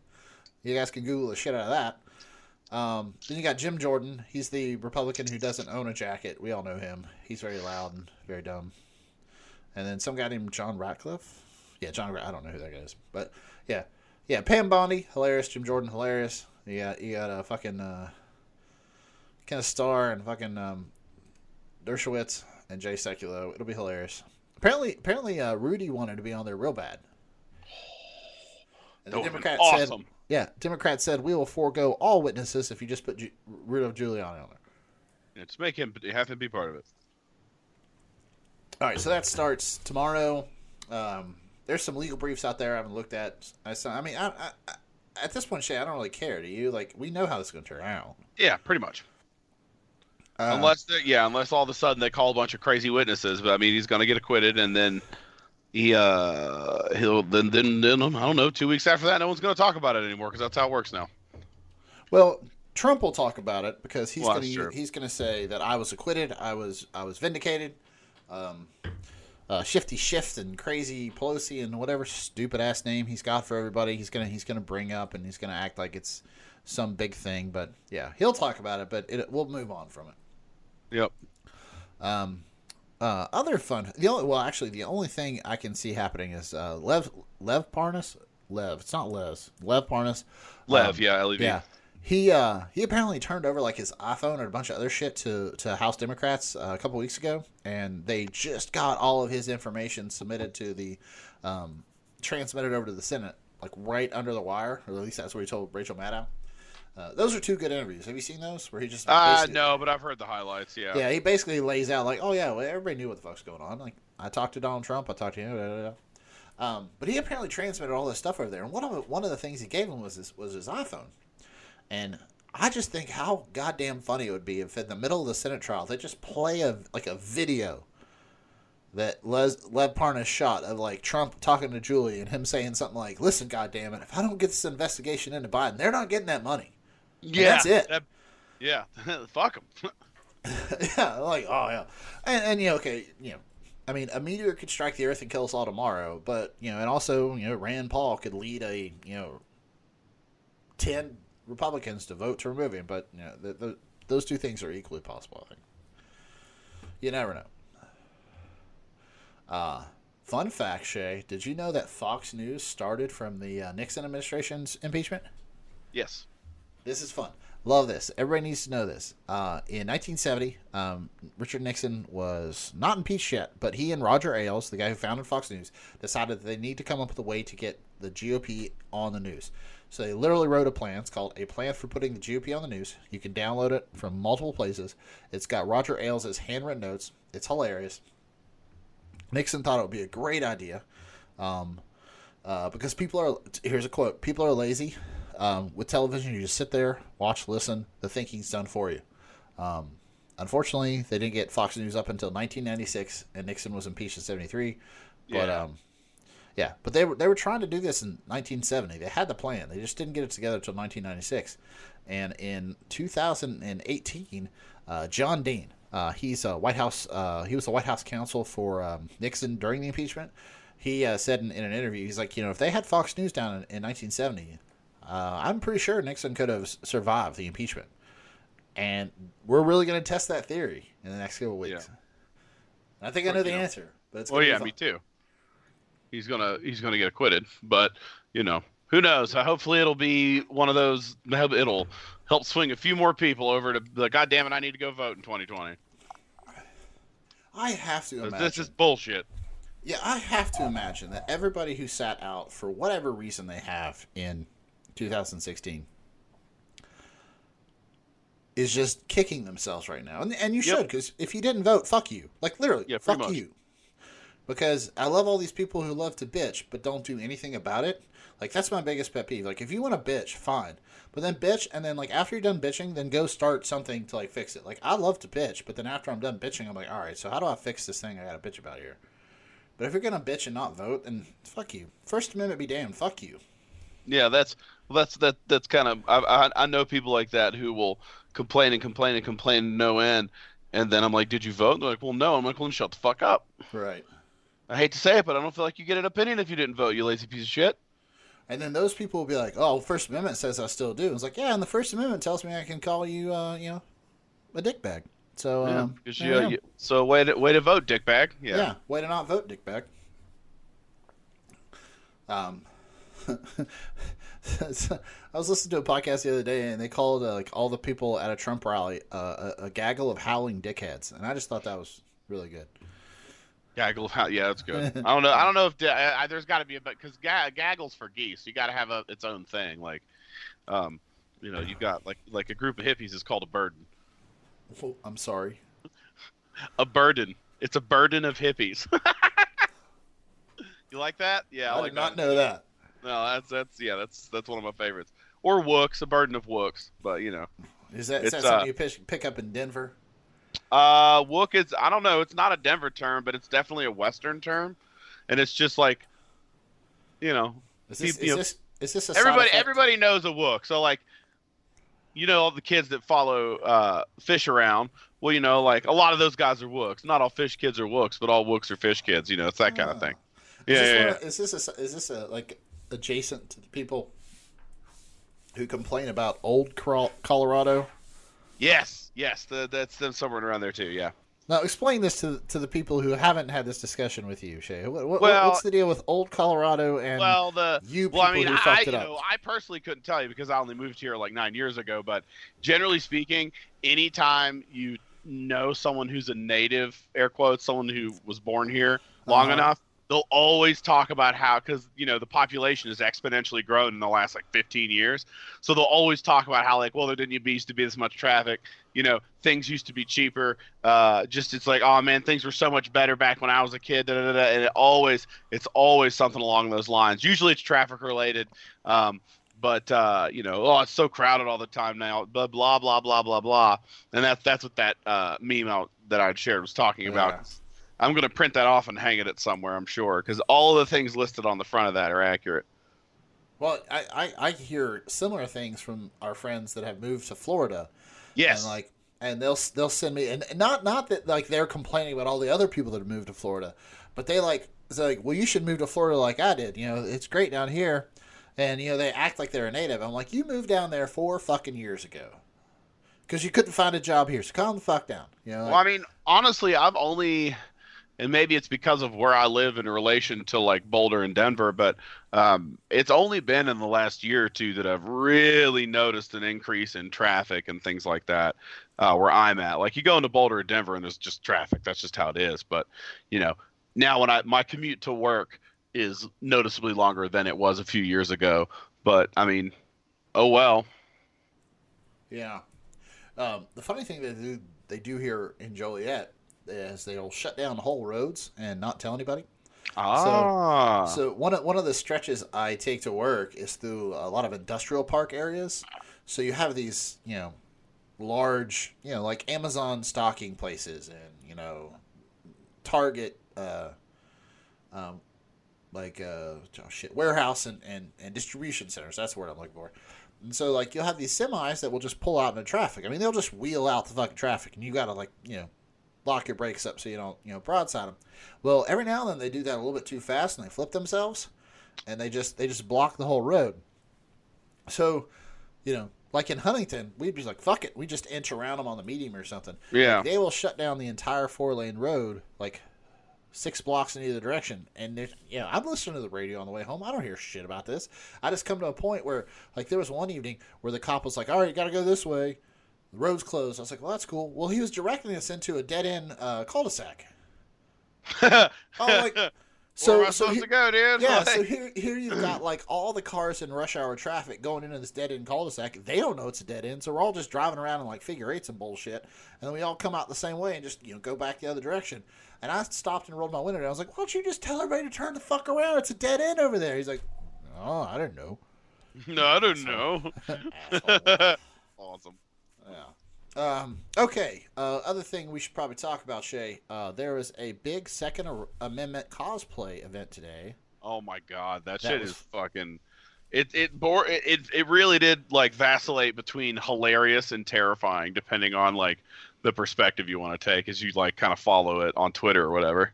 You guys can Google the shit out of that. Um, then you got Jim Jordan. He's the Republican who doesn't own a jacket. We all know him. He's very loud and very dumb. And then some guy named John Ratcliffe. Yeah, John. I don't know who that guy is, but yeah, yeah. Pam Bondi, hilarious. Jim Jordan, hilarious. You got you got a fucking uh, Kenneth Starr and fucking um, Dershowitz and Jay Sekulow. It'll be hilarious. Apparently, apparently, uh, Rudy wanted to be on there real bad. And the Democrats said, awesome. "Yeah, Democrats said we will forego all witnesses if you just put Ju- Rudolph Giuliani on there." Yeah, just make him have him be part of it. All right, so that starts tomorrow. Um, there's some legal briefs out there I haven't looked at. I, saw, I mean, I, I, I, at this point, Shay, I don't really care. Do you? Like, we know how this is going to turn out. Yeah, pretty much. Uh, unless they yeah, unless all of a sudden they call a bunch of crazy witnesses. But I mean, he's going to get acquitted, and then he uh he'll then then then I don't know. Two weeks after that, no one's going to talk about it anymore because that's how it works now. Well, Trump will talk about it because he's Well, going to he's going to say that I was acquitted, I was I was vindicated. Um, uh, shifty shift and crazy Pelosi and whatever stupid ass name he's got for everybody, he's gonna he's gonna bring up and he's gonna act like it's some big thing. But yeah, he'll talk about it, but it, we'll move on from it. Yep. Um, uh, other fun. The only well, actually, the only thing I can see happening is uh, Lev Lev Parnas. Lev, it's not Les. Lev Parnas. Lev, Um, yeah, LEV. yeah. He uh he apparently turned over like his iPhone and a bunch of other shit to to House Democrats uh, a couple weeks ago, and they just got all of his information submitted to the um transmitted over to the Senate like right under the wire, or at least that's what he told Rachel Maddow. Uh, those are two good interviews. Have you seen those? Where he just Uh no, but I've heard the highlights. Yeah. yeah, he basically lays out like, oh yeah, well everybody knew what the fuck's going on. Like I talked to Donald Trump, I talked to him, da, da, da. Um, but he apparently transmitted all this stuff over there. And one of the, one of the things he gave him was his was his iPhone. And I just think how goddamn funny it would be if in the middle of the Senate trial they just play a like a video that Les, Lev Parnas shot of like Trump talking to Giuliani him saying something like, "Listen, goddamn it, if I don't get this investigation into Biden, they're not getting that money." Yeah. that's it. that- yeah. Fuck him. yeah, like oh yeah, and and you know, okay, you know, I mean, a meteor could strike the Earth and kill us all tomorrow, but you know, and also you know, Rand Paul could lead a you know, ten Republicans to vote to remove him, but you know, the, the, those two things are equally possible. I think you never know. Uh fun fact, Shay, did you know that Fox News started from the uh, Nixon administration's impeachment? yes. This is fun. Love this. Everybody needs to know this. Uh, in 1970, um, Richard Nixon was not impeached yet, but he and Roger Ailes, the guy who founded Fox News, decided that they need to come up with a way to get the GOP on the news. So they literally wrote a plan. It's called A Plan for Putting the GOP on the News. You can download it from multiple places. It's got Roger Ailes' handwritten notes. It's hilarious. Nixon thought it would be a great idea um, uh, because people are. Here's a quote: "People are lazy. Um, with television, you just sit there, watch, listen. The thinking's done for you." Um, unfortunately, they didn't get Fox News up until 1996, and Nixon was impeached in '73. But Yeah. um, Yeah, but they were they were trying to do this in 1970. They had the plan. They just didn't get it together until 1996. And in 2018, uh, John Dean, uh, he's a White House. Uh, he was the White House counsel for um, Nixon during the impeachment. He uh, said in, in an interview, he's like, you know, if they had Fox News down in, in 1970, uh, I'm pretty sure Nixon could have survived the impeachment. And we're really going to test that theory in the next couple of weeks. I think I know the Yeah. answer, but it's Well, yeah, me too. He's gonna he's gonna get acquitted, but you know who knows? Uh, Hopefully, it'll be one of those. It'll help swing a few more people over to the. God damn it! I need to go vote in 2020. I have to imagine. This is bullshit. Yeah, I have to imagine that everybody who sat out for whatever reason they have in 2016 is just kicking themselves right now. And, and you Yep. should, because if you didn't vote, fuck you. Like, literally, Yeah, fuck much. you. Because I love all these people who love to bitch but don't do anything about it. Like, that's my biggest pet peeve. Like, if you want to bitch, fine. But then bitch, and then, like, after you're done bitching, then go start something to, like, fix it. Like, I love to bitch, but then after I'm done bitching, I'm like, all right, so how do I fix this thing I got to bitch about here? But if you're gonna bitch and not vote, then fuck you. First Amendment be damned. Fuck you. Yeah, that's that's that that's kind of I, I I know people like that who will complain and complain and complain no end, and then I'm like, did you vote? And they're like, well, no. I'm like, well, shut the fuck up. Right. I hate to say it, but I don't feel like you get an opinion if you didn't vote. You lazy piece of shit. And then those people will be like, "Oh, First Amendment says I still do." It's like, yeah, and the First Amendment tells me I can call you, uh, you know, a dickbag. So, Yeah, um, you- you you- so way to way to vote, dickbag. yeah. Yeah. way to not vote, dickbag. Um, I was listening to a podcast the other day, and they called uh, like all the people at a Trump rally uh, a, a gaggle of howling dickheads, and I just thought that was really good. Gaggle, how- yeah, that's good. I don't know. I don't know if I, I, there's got to be a but because ga- gaggles for geese. You got to have a its own thing. Like, um, you know, you've got like like a group of hippies is called a burden. Oh, I'm sorry. A burden. It's a burden of hippies. you like that? Yeah, I, I like did not that. know that. No, that's that's yeah, that's that's one of my favorites. Or wooks, a burden of wooks. But you know, Is that, is that something uh, you pick, pick up in Denver? uh, wook is I don't know. It's not a Denver term, but it's definitely a Western term, and it's just like, you know, Is this, you is know, this, is this a everybody everybody knows a wook. So like, you know, all the kids that follow uh, Phish around. Well, you know, like a lot of those guys are wooks. Not all Phish kids are wooks, but all wooks are Phish kids. You know, it's that kind of Oh. thing. Is Yeah, yeah, yeah. of- is this a, is this a like adjacent to the people who complain about old Colorado? Yes, yes, the, that's them somewhere around there too. Yeah. Now explain this to to the people who haven't had this discussion with you, Shay. What, what, Well- what's the deal with old Colorado and Well, the you well, I people mean, who I, fucked you it up? know, I personally couldn't tell you because I only moved here like nine years ago. But generally speaking, anytime you know someone who's a native, air quotes, someone who was born here long Uh-huh. enough, they'll always talk about how because you know the population has exponentially grown in the last like 15 years. So they'll always talk about how like, well, there didn't used to be this much traffic. You know, things used to be cheaper. Uh, just it's like, oh man, things were so much better back when I was a kid. Da, da, da. And it always, it's always something along those lines. Usually it's traffic related. Um, but uh, you know, oh, it's so crowded all the time now. Blah blah blah blah blah blah. And that's that's what that uh, meme out that I'd shared was talking about. I'm gonna print that off and hang it at somewhere. I'm sure because all of the things listed on the front of that are accurate. Well, I, I I hear similar things from our friends that have moved to Florida. Yes. and like and they'll they'll send me and not not that like they're complaining about all the other people that have moved to Florida, but they like it's like well you should move to Florida like I did. You know it's great down here, and you know they act like they're a native. I'm like you moved down there four fucking years ago, because you couldn't find a job here. So calm the fuck down. You know. Well, I mean, honestly, I've only, and maybe it's because of where I live in relation to like Boulder and Denver, but um, it's only been in the last year or two that I've really noticed an increase in traffic and things like that uh, where I'm at. Like you go into Boulder or Denver and there's just traffic. That's just how it is. But you know, now when I my commute to work is noticeably longer than it was a few years ago. But I mean, oh well. Yeah. Um, the funny thing they do they do here in Joliet is they'll shut down whole roads and not tell anybody. Ah. So one of, one of the stretches I take to work is through a lot of industrial park areas. So you have these, you know, large, you know, like Amazon stocking places and you know, Target, uh, um, like uh, oh shit, warehouse and, and, and distribution centers. That's the word I'm looking for. And so like you'll have these semis that will just pull out into traffic. I mean, they'll just wheel out the fucking traffic, and you gotta like you know lock your brakes up so you don't you know broadside them. Well, every now and then they do that a little bit too fast and they flip themselves, and they just they just block the whole road. So, you know, like in Huntington, we'd be like, fuck it, we just inch around them on the medium or something. Yeah. Like, they will shut down the entire four lane road, like six blocks in either direction. And there's, you know, I'm listening to the radio on the way home. I don't hear shit about this. I just come to a point where, like, there was one evening where the cop was like, all right, you got to go this way. The road's closed. I was like, well, that's cool. Well, he was directing us into a dead end uh, cul-de-sac. I'm like, So, Where am so, so supposed he- to go, dude? yeah, Like- so here, here you've got like all the cars in rush hour traffic going into this dead end cul-de-sac. They don't know it's a dead end, so we're all just driving around in like figure eights and bullshit, and then we all come out the same way and just you know go back the other direction. And I stopped and rolled my window down. I was like, "Why don't you just tell everybody to turn the fuck around? It's a dead end over there." He's like, "Oh, I don't know." no, I don't know. Awesome. Yeah. Um, okay. Uh, other thing we should probably talk about, Shay. Uh, there was a big Second Amendment cosplay event today. Oh my god, that, That shit was- is fucking. It it bore it, it really did like vacillate between hilarious and terrifying, depending on like the perspective you want to take as you like kind of follow it on Twitter or whatever.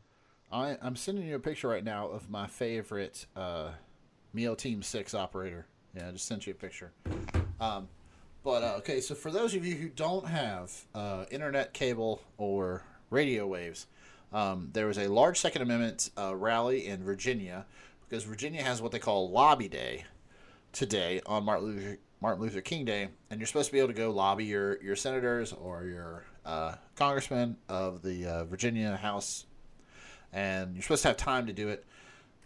I, I'm sending you a picture right now of my favorite uh, Meal Team 6 operator. Yeah, I just sent you a picture. Um, but, uh, okay, so for those of you who don't have uh, internet cable or radio waves, um, there was a large Second Amendment uh, rally in Virginia because Virginia has what they call Lobby Day today on Martin Luther, Martin Luther King Day, and you're supposed to be able to go lobby your, your senators or your uh, congressmen of the uh, Virginia House and you're supposed to have time to do it.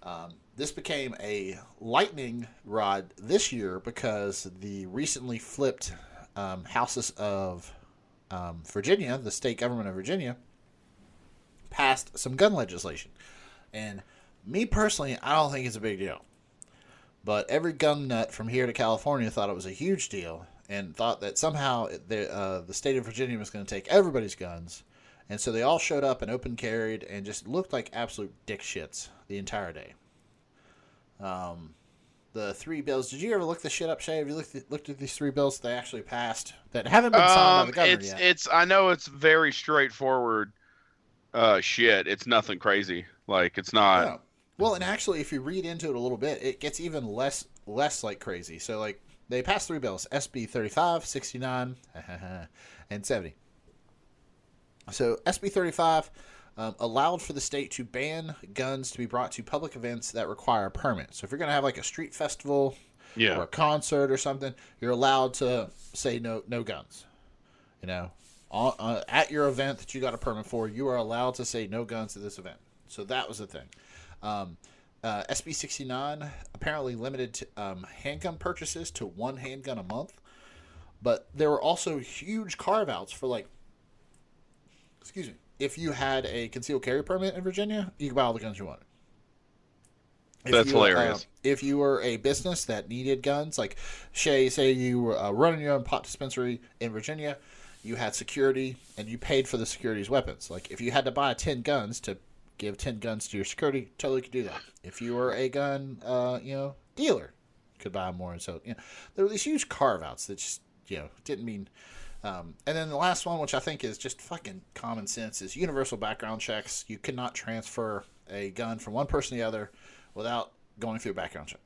Um, this became a lightning rod this year because the recently flipped um, houses of um, Virginia, the state government of Virginia, passed some gun legislation. And me personally, I don't think it's a big deal. But every gun nut from here to California thought it was a huge deal and thought that somehow the, uh, the state of Virginia was going to take everybody's guns. And so they all showed up and open carried and just looked like absolute dick shits the entire day. Um, the three bills. Did you ever look the shit up, Shay? Have you looked at, looked at these three bills that they actually passed that haven't been signed by Um, the governor it's yet? it's I know it's very straightforward. Uh, shit, it's nothing crazy. Like it's not. Yeah. Well, and actually, if you read into it a little bit, it gets even less less like crazy. So, like, they passed three bills: SB 35, 69, and 70. So, SB 35 um, allowed for the state to ban guns to be brought to public events that require a permit. So, if you're going to have like a street festival yeah. or a concert or something, you're allowed to say no no guns. You know, on, uh, at your event that you got a permit for, you are allowed to say no guns at this event. So that was the thing. Um, uh, SB 69 apparently limited to, um, handgun purchases to one handgun a month, but there were also huge carve outs for like, excuse me, if you had a concealed carry permit in Virginia, you could buy all the guns you wanted. If That's you, uh, hilarious. if you were a business that needed guns, like Shay, say you were uh, running your own pot dispensary in Virginia, you had security and you paid for the security's weapons. Like if you had to buy 10 guns to give 10 guns to your security, totally could do that. If you were a gun, uh, you know, dealer, could buy more. And so, you know, there were these huge carve outs that just, you know, didn't mean. Um, and then the last one, which I think is just fucking common sense, is universal background checks. You cannot transfer a gun from one person to the other without going through a background check.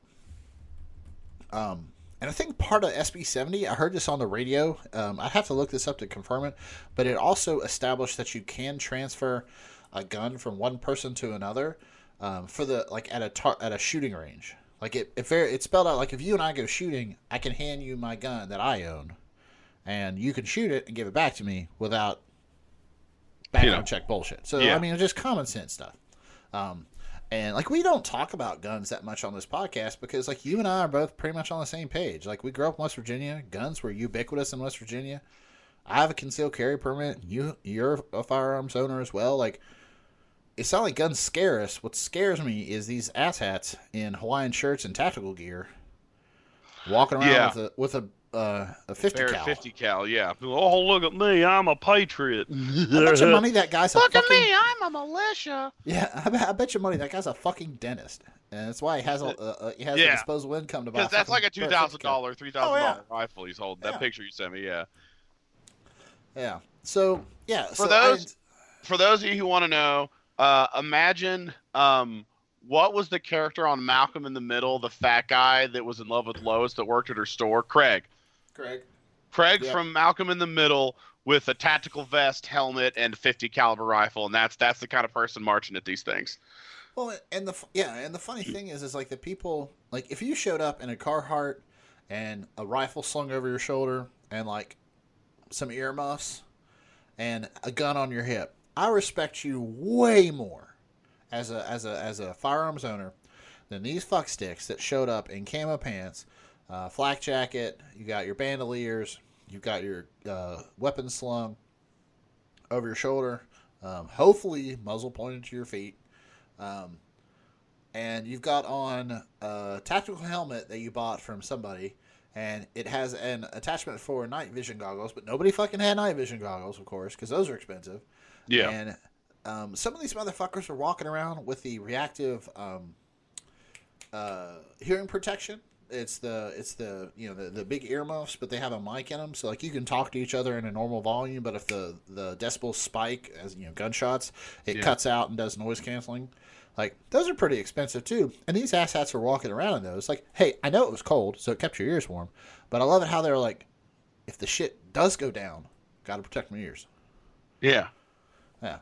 Um, and I think part of SB 70, I heard this on the radio. Um, I have to look this up to confirm it, but it also established that you can transfer a gun from one person to another um, for the like at a tar- at a shooting range. Like it, it it's spelled out like if you and I go shooting, I can hand you my gun that I own, and you can shoot it and give it back to me without background know. check bullshit. So Yeah. I mean, it's just common sense stuff. Um, and like we don't talk about guns that much on this podcast because like you and I are both pretty much on the same page. Like we grew up in West Virginia, guns were ubiquitous in West Virginia. I have a concealed carry permit. You you're a firearms owner as well. Like it's not like guns scare us. What scares me is these asshats in Hawaiian shirts and tactical gear walking around Yeah. with a with a uh, a 50 cal. 50 cal, yeah. Oh, look at me, I'm a patriot. I bet you money that guy's a Look at me, I'm a militia. Yeah, I bet, I bet you money that guy's a fucking dentist, and that's why he has a, uh, he has Yeah. a disposable income to buy. Because that's like a fucking two Barrett thousand 50 cal. dollar, three thousand Oh, dollar rifle he's holding. Yeah. That picture you sent me, yeah. Yeah. So yeah. For so those- I- For those of you who want to know, uh, imagine um, what was the character on Malcolm in the Middle, the fat guy that was in love with Lois that worked at her store, Craig. Craig. Craig Yeah. from Malcolm in the Middle with a tactical vest, helmet, and 50 caliber rifle, and that's that's the kind of person marching at these things. Well, and the yeah, and the funny thing is, is like the people like if you showed up in a Carhartt and a rifle slung over your shoulder and like some earmuffs and a gun on your hip, I respect you way more as a as a as a firearms owner than these fucksticks that showed up in camo pants, uh, flak jacket. You got your bandoliers. You've got your uh, weapon slung over your shoulder. Um, hopefully, muzzle pointed to your feet. Um, and you've got on a tactical helmet that you bought from somebody, and it has an attachment for night vision goggles, but nobody fucking had night vision goggles, of course, because those are expensive. Yeah. And um, some of these motherfuckers are walking around with the reactive um, uh, hearing protection. It's the it's the you know the, the big earmuffs, but they have a mic in them, so like you can talk to each other in a normal volume. But if the the decibels spike as you know gunshots, it Yeah. cuts out and does noise canceling. Like those are pretty expensive too, and these asshats were walking around in those. Like, hey, I know it was cold, so it kept your ears warm, but I love it how they're like, if the shit does go down, got to protect my ears. Yeah. Yeah.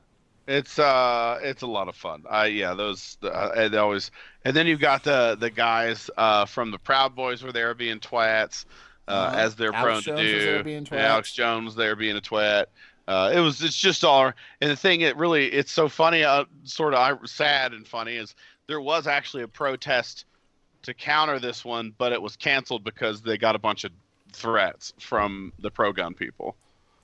It's uh, it's a lot of fun. I yeah, those uh, and they always, and then you've got the the guys uh from the Proud Boys were there being twats, uh, Uh-huh. as they're Alex prone Jones to was do. there being Alex. Jones there being a twat. Uh, it was it's just all and the thing it really it's so funny uh, sort of sad and funny is there was actually a protest to counter this one but it was canceled because they got a bunch of threats from the pro gun people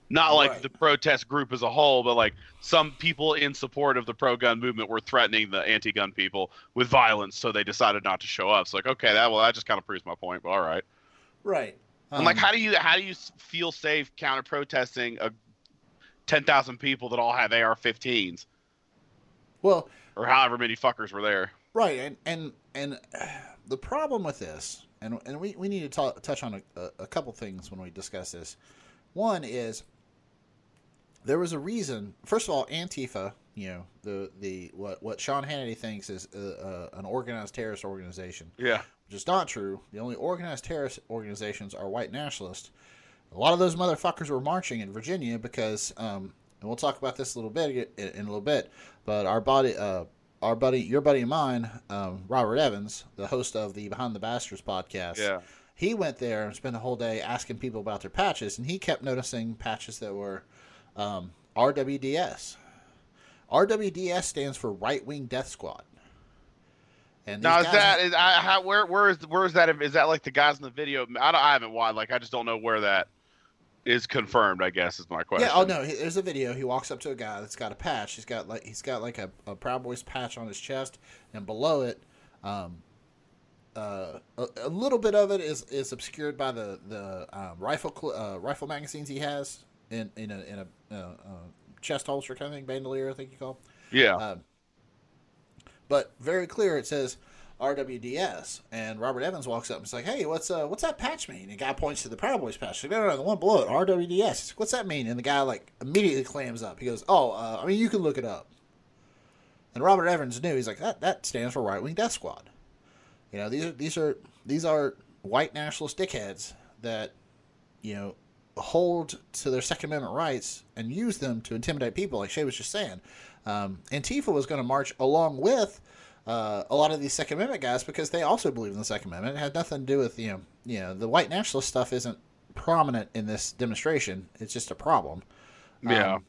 not like Right. the protest group as a whole but like some people in support of the pro gun movement were threatening the anti-gun people with violence so they decided not to show up it's like okay that well that just kind of proves my point but all right Right. I'm like, how do you how do you feel safe counter protesting a ten thousand people that all have AR-15s well, or however many fuckers were there? Right, and and and uh, the problem with this, and and we, we need to talk, touch on a, a, a couple things when we discuss this. One is there was a reason. First of all, Antifa, you know, the the what what Sean Hannity thinks is uh, uh, an organized terrorist organization, Yeah, which is not true. The only organized terrorist organizations are white nationalists. A lot of those motherfuckers were marching in Virginia because, um, and we'll talk about this a little bit in, in a little bit. But our body, uh, our buddy, your buddy of mine, um, Robert Evans, the host of the Behind the Bastards podcast, yeah, he went there and spent the whole day asking people about their patches, and he kept noticing patches that were um, RWDS. RWDS stands for Right Wing Death Squad. And now is that is I, how where where is where is that is that like the guys in the video? I don't I haven't watched like I just don't know where that is confirmed. I guess is my question. Yeah. Oh no. There's a video. He walks up to a guy that's got a patch. He's got like he's got like a, a Proud Boys patch on his chest, and below it, um, uh, a, a little bit of it is is obscured by the the um, rifle cl- uh, rifle magazines he has in in a in a uh, uh, chest holster kind of thing, bandolier I think you call. it. Yeah, Um, but very clear it says RWDS, and Robert Evans walks up and is like, "Hey, what's uh, what's that patch mean?" And the guy points to the Proud Boys patch. He's like, no, no, no, the one below it, RWDS. He's like, what's that mean? And the guy like immediately clams up. He goes, "Oh, uh, I mean, you can look it up." And Robert Evans knew. He's like, "That that stands for Right Wing Death Squad." You know, these are these are these are white nationalist dickheads that you know hold to their Second Amendment rights and use them to intimidate people, like Shay was just saying. Um, Antifa was going to march along with uh, a lot of these Second Amendment guys because they also believe in the Second Amendment. It had nothing to do with you know, you know, the white nationalist stuff isn't prominent in this demonstration. It's just a problem. yeah. Um,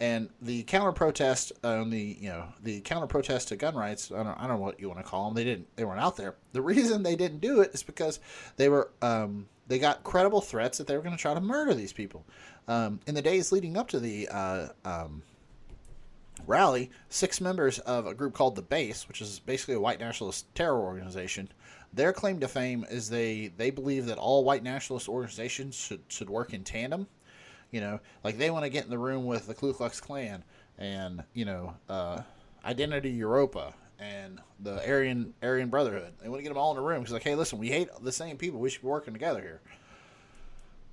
and the counter protest on the you know the counter protest to gun rights I don't, I don't know what you want to call them they didn't they weren't out there the reason they didn't do it is because they were um, they got credible threats that they were going to try to murder these people um, in the days leading up to the uh, um, rally, six members of a group called the Base, which is basically a white nationalist terror organization. Their claim to fame is they they believe that all white nationalist organizations should should work in tandem. You know, like they want to get in the room with the Ku Klux Klan and you know uh, Identity Evropa and the Aryan Aryan Brotherhood. They want to get them all in a room because like, hey, listen, we hate the same people. We should be working together here.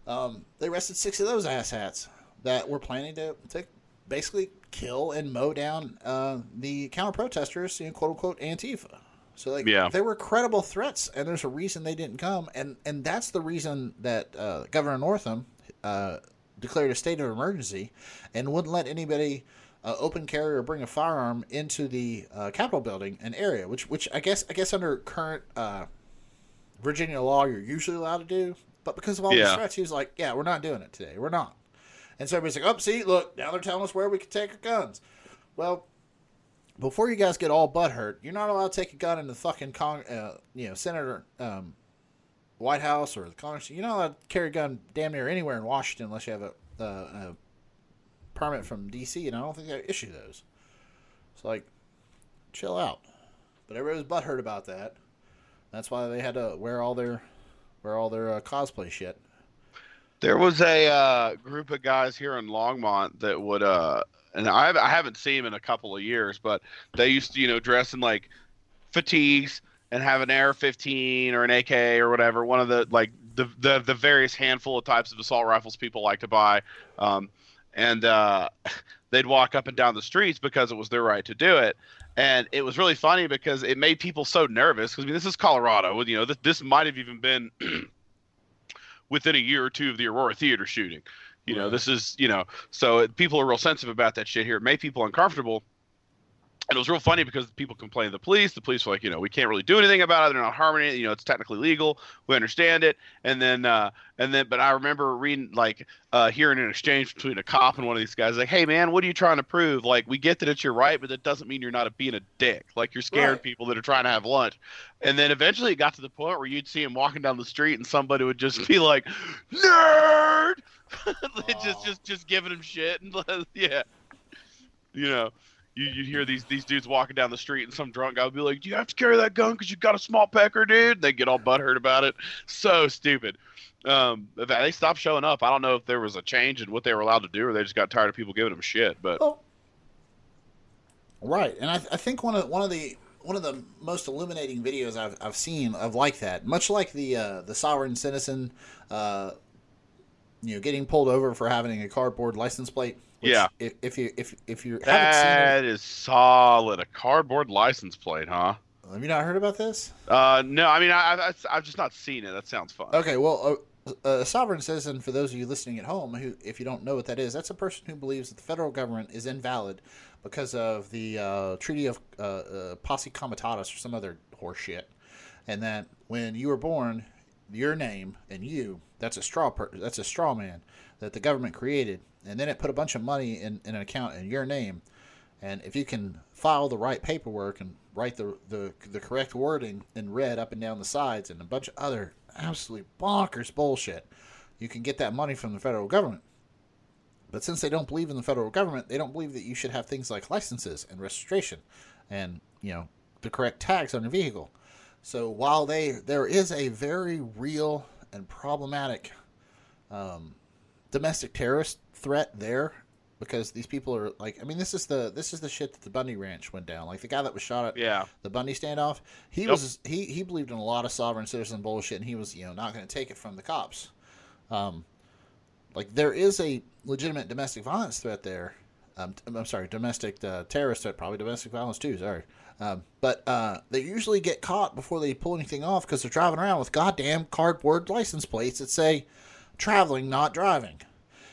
Um, they arrested six of those asshats that were planning to, to basically kill and mow down uh, the counter protesters, you know, quote unquote Antifa. So like, Yeah. they were credible threats, and there's a reason they didn't come, and and that's the reason that uh, Governor Northam uh, declared a state of emergency and wouldn't let anybody. Uh, open carry or bring a firearm into the uh, Capitol building and area, which which I guess I guess under current uh, Virginia law you're usually allowed to do, but because of all Yeah. threats, he was like, "Yeah, we're not doing it today. We're not." And so everybody's like, "Oh, see, look, now they're telling us where we can take our guns." Well, before you guys get all butthurt, you're not allowed to take a gun in the fucking con- uh, you know, Senator um, White House or the Congress. You're not allowed to carry a gun damn near anywhere in Washington unless you have a, uh, a permit from D.C. And I don't think they issue those. It's like, chill out. But everybody was butthurt about that. That's why they had to wear all their wear all their uh, cosplay shit. There was a uh, group of guys here in Longmont that would, uh, and I, I haven't seen them in a couple of years, but they used to, you know, dress in like fatigues and have an AR-15 or an AK or whatever, one of the like the the, the various handful of types of assault rifles people like to buy, um, and uh, they'd walk up and down the streets because it was their right to do it. And it was really funny because it made people so nervous. Because I mean, this is Colorado. You know, this, this might have even been within a year or two of the Aurora Theater shooting. You know, Right. this is you know, so it- people are real sensitive about that shit here. It made people uncomfortable. And it was real funny because people complained to the police. The police were like, you know, we can't really do anything about it. They're not harming it. You know, it's technically legal. We understand it. And then, uh, and then, but I remember reading, like, uh, hearing an exchange between a cop and one of these guys, like, hey, man, what are you trying to prove? Like, we get that it's your right, but that doesn't mean you're not a, being a dick. Like, you're scaring Right. people that are trying to have lunch. And then eventually it got to the point where you'd see him walking down the street and somebody would just be like, nerd! just, just, just giving him shit. And, yeah. You know you, you'd hear these these dudes walking down the street and some drunk guy would be like, "Do you have to carry that gun because you got a small pecker, dude?" They get all butthurt about it. So stupid. Um, they stopped showing up. I don't know if there was a change in what they were allowed to do, or they just got tired of people giving them shit. But right, and I, I think one of one of the one of the most illuminating videos I've, I've seen of like that, much like the uh, the sovereign citizen, uh, you know, getting pulled over for having a cardboard license plate. Which Yeah. If, if you if if you haven't seen that is solid. A cardboard license plate, huh? it, have you not heard about this? Uh, no, I mean, I, I, I've just not seen it. That sounds fun. Okay, well, a, a sovereign citizen, for those of you listening at home, who, if you don't know what that is, that's a person who believes that the federal government is invalid because of the uh, Treaty of uh, uh, Posse Comitatus or some other horse shit, and that when you were born, your name and you, that's a straw per- that's a straw man that the government created, and then it put a bunch of money in, in an account in your name, and if you can file the right paperwork and write the, the the correct wording in red up and down the sides and a bunch of other absolutely bonkers bullshit, you can get that money from the federal government. But since they don't believe in the federal government, they don't believe that you should have things like licenses and registration and, you know, the correct tags on your vehicle. So while they there is a very real and problematic um, domestic terrorist threat there because these people are like I mean this is the this is the shit that the Bundy ranch went down. Like the guy that was shot at Yeah. the Bundy standoff he Yep. was he he believed in a lot of sovereign citizen bullshit and he was you know not going to take it from the cops. Um like there is a legitimate domestic violence threat there. Um, I'm sorry domestic uh, terrorist threat probably domestic violence too sorry. Um, but uh, they usually get caught before they pull anything off because they're driving around with goddamn cardboard license plates that say traveling not driving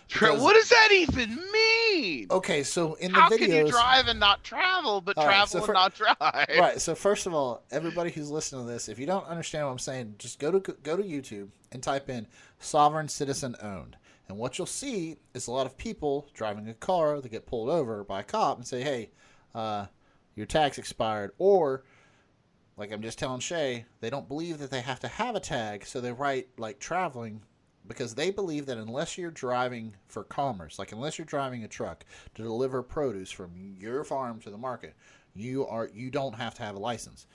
Because- What does that even mean? okay so in the How videos can you drive and not travel, but right, travel so and not drive? right so first of all everybody who's listening to this if you don't understand what i'm saying just go to go to youtube and type in sovereign citizen owned and what you'll see is a lot of people driving a car that get pulled over by a cop and say hey uh, your tax expired or like i'm just telling shay they don't believe that they have to have a tag so they write like traveling because they believe that unless you're driving for commerce, like unless you're driving a truck to deliver produce from your farm to the market, you are you don't have to have a license.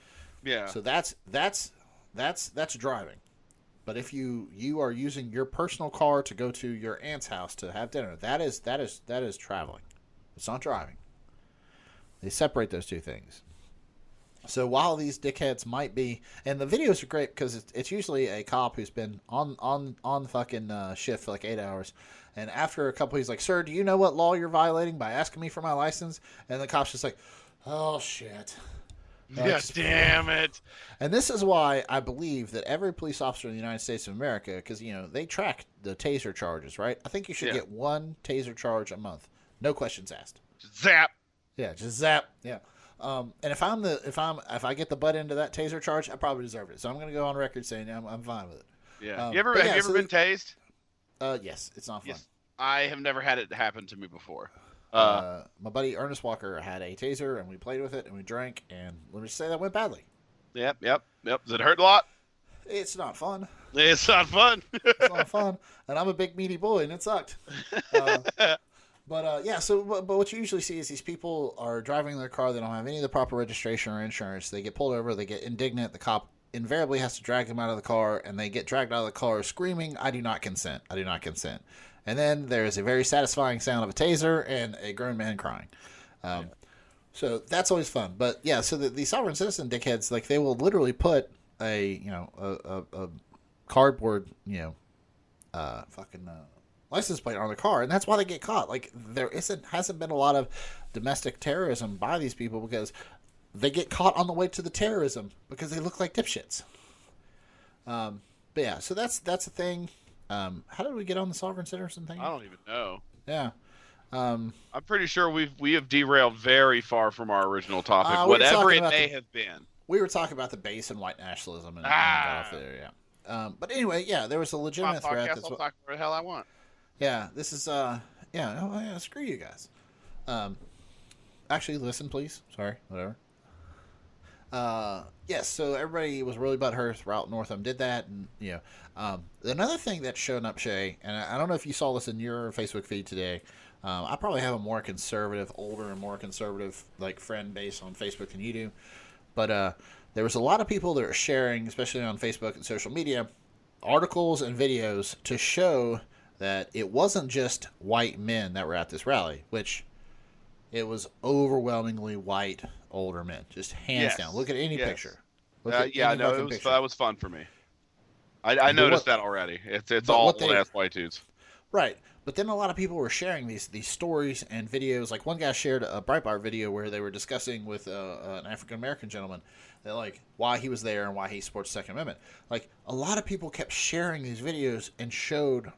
Yeah. So that's that's that's that's driving. But if you you are using your personal car to go to your aunt's house to have dinner, that is that is that is traveling. It's not driving. They separate those two things. So while these dickheads might be, and the videos are great because it's, it's usually a cop who's been on on on fucking uh, shift for like eight hours, and after a couple, he's like, "Sir, do you know what law you're violating by asking me for my license?" And the cop's just like, "Oh shit." yeah, damn it. And this is why I believe that every police officer in the United States of America, because you know they track the taser charges, right? I think you should Yeah. get one taser charge a month, no questions asked. Zap. Yeah, just zap. Yeah. Um, and if I'm the if I'm if I get the butt into that taser charge, I probably deserve it. So I'm gonna go on record saying I'm, I'm fine with it. Yeah. Um, you ever have yeah, you ever so been tased? Uh, yes, it's not fun. Yes. I have never had it happen to me before. Uh, Uh, my buddy Ernest Walker had a taser, and we played with it, and we drank, and let me just say that went badly. yep, yep, yep. Does it hurt a lot? It's not fun. It's not fun. It's not fun, and I'm a big meaty boy, and it sucked. Uh, but uh, yeah, so but, but what you usually see is these people are driving their car. They don't have any of the proper registration or insurance. They get pulled over. They get indignant. The cop invariably has to drag them out of the car, and they get dragged out of the car screaming, "I do not consent! I do not consent!" And then there is a very satisfying sound of a taser and a grown man crying. Um, So that's always fun. But yeah, so the, the sovereign citizen dickheads, like they will literally put a you know a, a, a cardboard you know uh, fucking uh, license plate on the car, and that's why they get caught. Like there isn't hasn't been a lot of domestic terrorism by these people because they get caught on the way to the terrorism because they look like dipshits. Um, but yeah, so that's that's a thing. Um, how did we get on the sovereign citizen thing? I don't even know. Yeah. Um, I'm pretty sure we've we have derailed very far from our original topic, Uh, we whatever it may the- have been. we were talking about the base and white nationalism and, Ah. got off there. Yeah. Um, but anyway, yeah, there was a My legitimate threat. podcast, I'll what, talk whatever the hell I want. Yeah, this is uh yeah, oh, yeah, screw you guys. Um actually listen please. Sorry, whatever. Uh yes, so everybody was really butthurt. Route Northam did that and you know. Um another thing that's shown up, Shay, and I I don't know if you saw this in your Facebook feed today. Um, I probably have a more conservative, older and more conservative like friend base on Facebook than you do. But uh there was a lot of people that are sharing, especially on Facebook and social media, articles and videos to show that it wasn't just white men that were at this rally, which it was overwhelmingly white older men, just hands Yes. down. Look at any Yes. picture. Look Uh, yeah, no, it was, picture. that was fun for me. I, I noticed what- that already. It's it's all old they- ass white dudes. Right. But then a lot of people were sharing these these stories and videos. Like one guy shared a Breitbart video where they were discussing with uh, an African American gentleman that like why he was there and why he supports the Second Amendment. Like a lot of people kept sharing these videos and showed.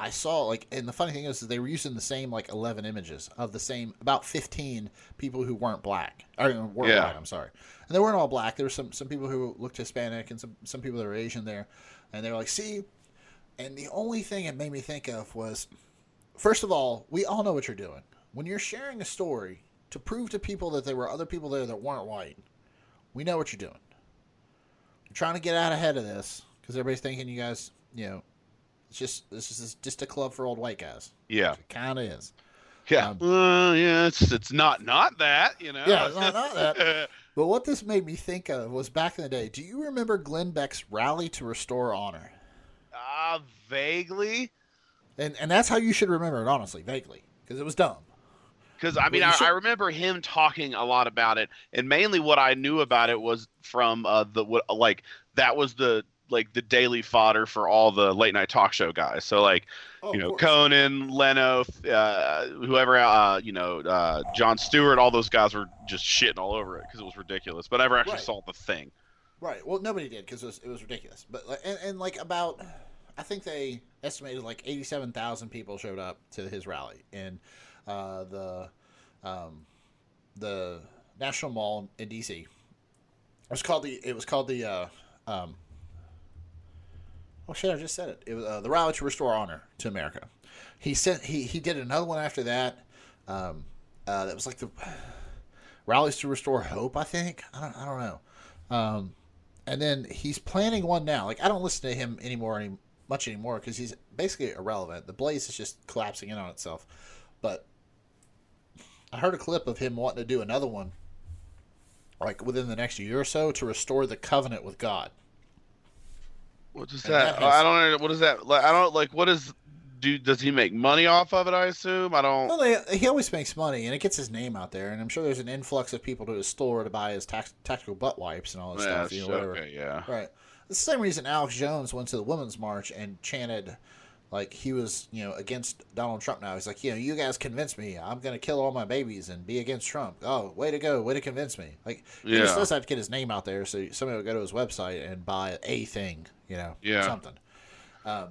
I saw like, and the funny thing is, is they were using the same like eleven images of the same about fifteen people who weren't black or uh, weren't Yeah. white. I'm sorry, and they weren't all black. There were some some people who looked Hispanic and some some people that were Asian there, and they were like, see, and the only thing it made me think of was, first of all, we all know what you're doing. When you're sharing a story to prove to people that there were other people there that weren't white, we know what you're doing. You're trying to get out ahead of this because everybody's thinking you guys, you know, it's just this is just a club for old white guys. Yeah, It kind of is. yeah, Um, uh, yeah. It's it's not not that you know. Yeah, it's not- not that. But what this made me think of was back in the day. Do you remember Glenn Beck's rally to restore honor? Ah, vaguely. And and that's how you should remember it, honestly, vaguely, because it was dumb. Because I mean, Well, I, should- I remember him talking a lot about it, and mainly what I knew about it was from uh, the what like that was the like the daily fodder for all the late night talk show guys. So like Oh, you know. Conan, Leno, uh, whoever, uh, you know, uh, Jon Stewart, all those guys were just shitting all over it because it was ridiculous. But I never actually Right. saw the thing. Right. Well, nobody did because it was, it was ridiculous. But and, and like about, I think they estimated like eighty-seven thousand people showed up to his rally in uh, the um, the National Mall in DC. It was called the. It was called the. Uh, um, shit! I just said it. It was uh, the rally to restore honor to America. He sent. He he did another one after that. Um, uh, that was like the rallies to restore hope. I think. I don't. I don't know. Um, and then he's planning one now. Like I don't listen to him anymore any much anymore because he's basically irrelevant. The Blaze is just collapsing in on itself. But I heard a clip of him wanting to do another one, like within the next year or so, to restore the covenant with God. What is that? that I don't know. What is that? Like, I don't like. What is? Do does he make money off of it? I assume. I don't. Well, they, he always makes money, and it gets his name out there. And I'm sure there's an influx of people to his store to buy his tax, tactical butt wipes and all this Yeah, stuff. You know, sure, whatever. okay, yeah. Right. The same reason Alex Jones went to the Women's March and chanted, like he was, you know, against Donald Trump. Now he's like, you know, you guys convinced me. I'm going to kill all my babies and be against Trump. Oh, way to go, way to convince me. Like he just Yeah. does have to get his name out there, so somebody will go to his website and buy a thing, you know, Yeah. something. Um,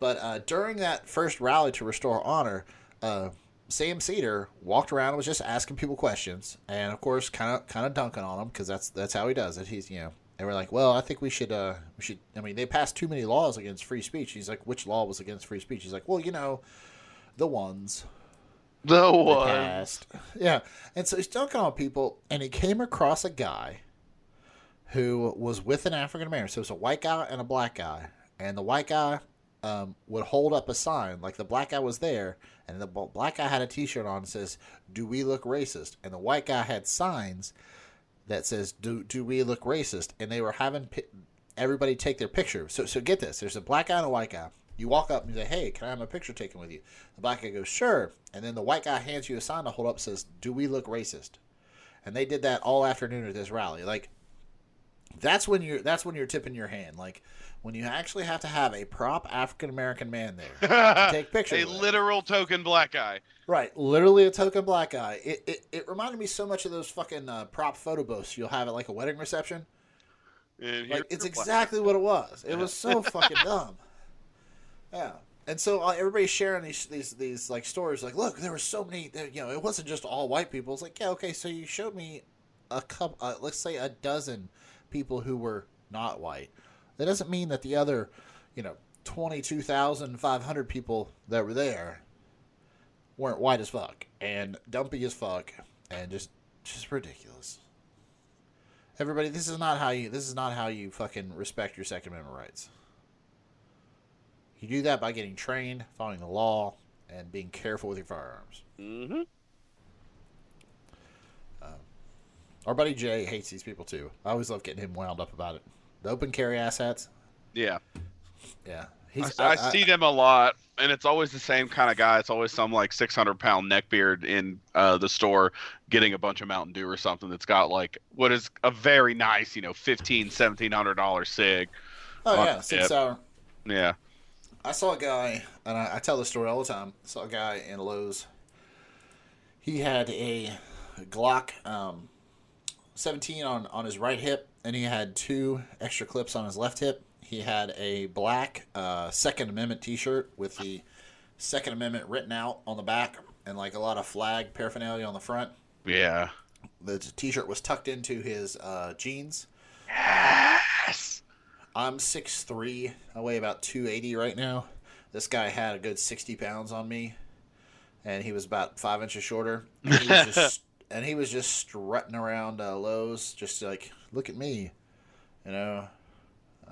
but uh, during that first rally to restore honor, uh, Sam Seder walked around and was just asking people questions, and of course, kind of kind of dunking on them because that's that's how he does it. He's you know, and we're like, well, I think we should uh, we should. I mean, they passed too many laws against free speech. He's like, which law was against free speech? He's like, well, you know, the ones The they one. passed. Yeah, and so he's dunking on people, and he came across a guy who was with an African American. So it was a white guy and a black guy, and the white guy um, would hold up a sign like the black guy was there, and the black guy had a T-shirt on that says "Do we look racist?" and the white guy had signs that says "Do do we look racist?" and they were having pi- everybody take their picture. So so get this: there's a black guy and a white guy. You walk up and you say, "Hey, can I have a picture taken with you?" The black guy goes, "Sure," and then the white guy hands you a sign to hold up says, "Do we look racist?" And they did that all afternoon at this rally. Like that's when you're that's when you're tipping your hand. Like when you actually have to have a prop African American man there to take pictures. a literal token black guy. Right, literally a token black guy. It, it, it reminded me so much of those fucking uh, prop photo booths you'll have at like a wedding reception. And Like it's exactly what it was. It was so fucking dumb. Yeah, and so uh, everybody's sharing these these these like stories. Like, look, there were so many. You know, it wasn't just all white people. It's like, yeah, okay. So you showed me a couple. Uh, let's say a dozen people who were not white. That doesn't mean that the other, you know, twenty two thousand five hundred people that were there weren't white as fuck and dumpy as fuck and just just ridiculous. Everybody, this is not how you this is not how you fucking respect your Second Amendment rights. You do that by getting trained, following the law, and being careful with your firearms. Mhm. Our buddy Jay hates these people too. I always love getting him wound up about it. The open carry asshats, Yeah, yeah. I, He's, I see them a lot, and it's always the same kind of guy. It's always some like 600 pound neckbeard in uh, the store getting a bunch of Mountain Dew or something that's got like what is a very nice, you know, 15 1700 dollar SIG. Oh yeah, the Sig Sauer. Yeah, I saw a guy, and I, I tell this story all the time. I saw a guy in Lowe's. He had a Glock um, 17 on, on his right hip, and he had two extra clips on his left hip. He had a black uh, Second Amendment T-shirt with the Second Amendment written out on the back, and like a lot of flag paraphernalia on the front. yeah. The T-shirt was tucked into his uh, jeans. Yes. I'm 6'3". I weigh about 280 right now. This guy had a good 60 pounds on me, and he was about five inches shorter. And he was just, and he was just strutting around uh, Lowe's, just like, look at me. You know,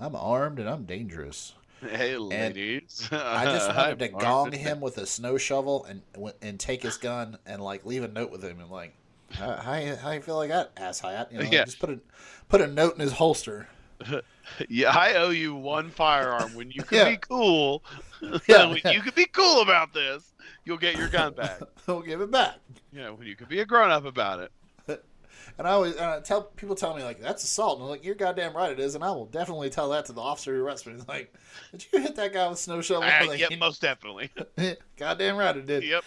I'm armed and I'm dangerous. Hey, ladies. I just wanted to gong him with a snow shovel and and take his gun and like leave a note with him and like, how how you, how you feel like that ass hat? You know, Yeah. just put a put a note in his holster. Yeah, I owe you one firearm. When you can Yeah. be cool, Yeah, when yeah. you can be cool about this, you'll get your gun back. He'll give it back. know, when you can be a grown up about it. And I always uh, tell people tell me like that's assault, and I'm like you're goddamn right it is, and I will definitely tell that to the officer who arrested me. He's like, did you hit that guy with a snow shovel? I'm like, yep, most definitely. goddamn right it did. yep.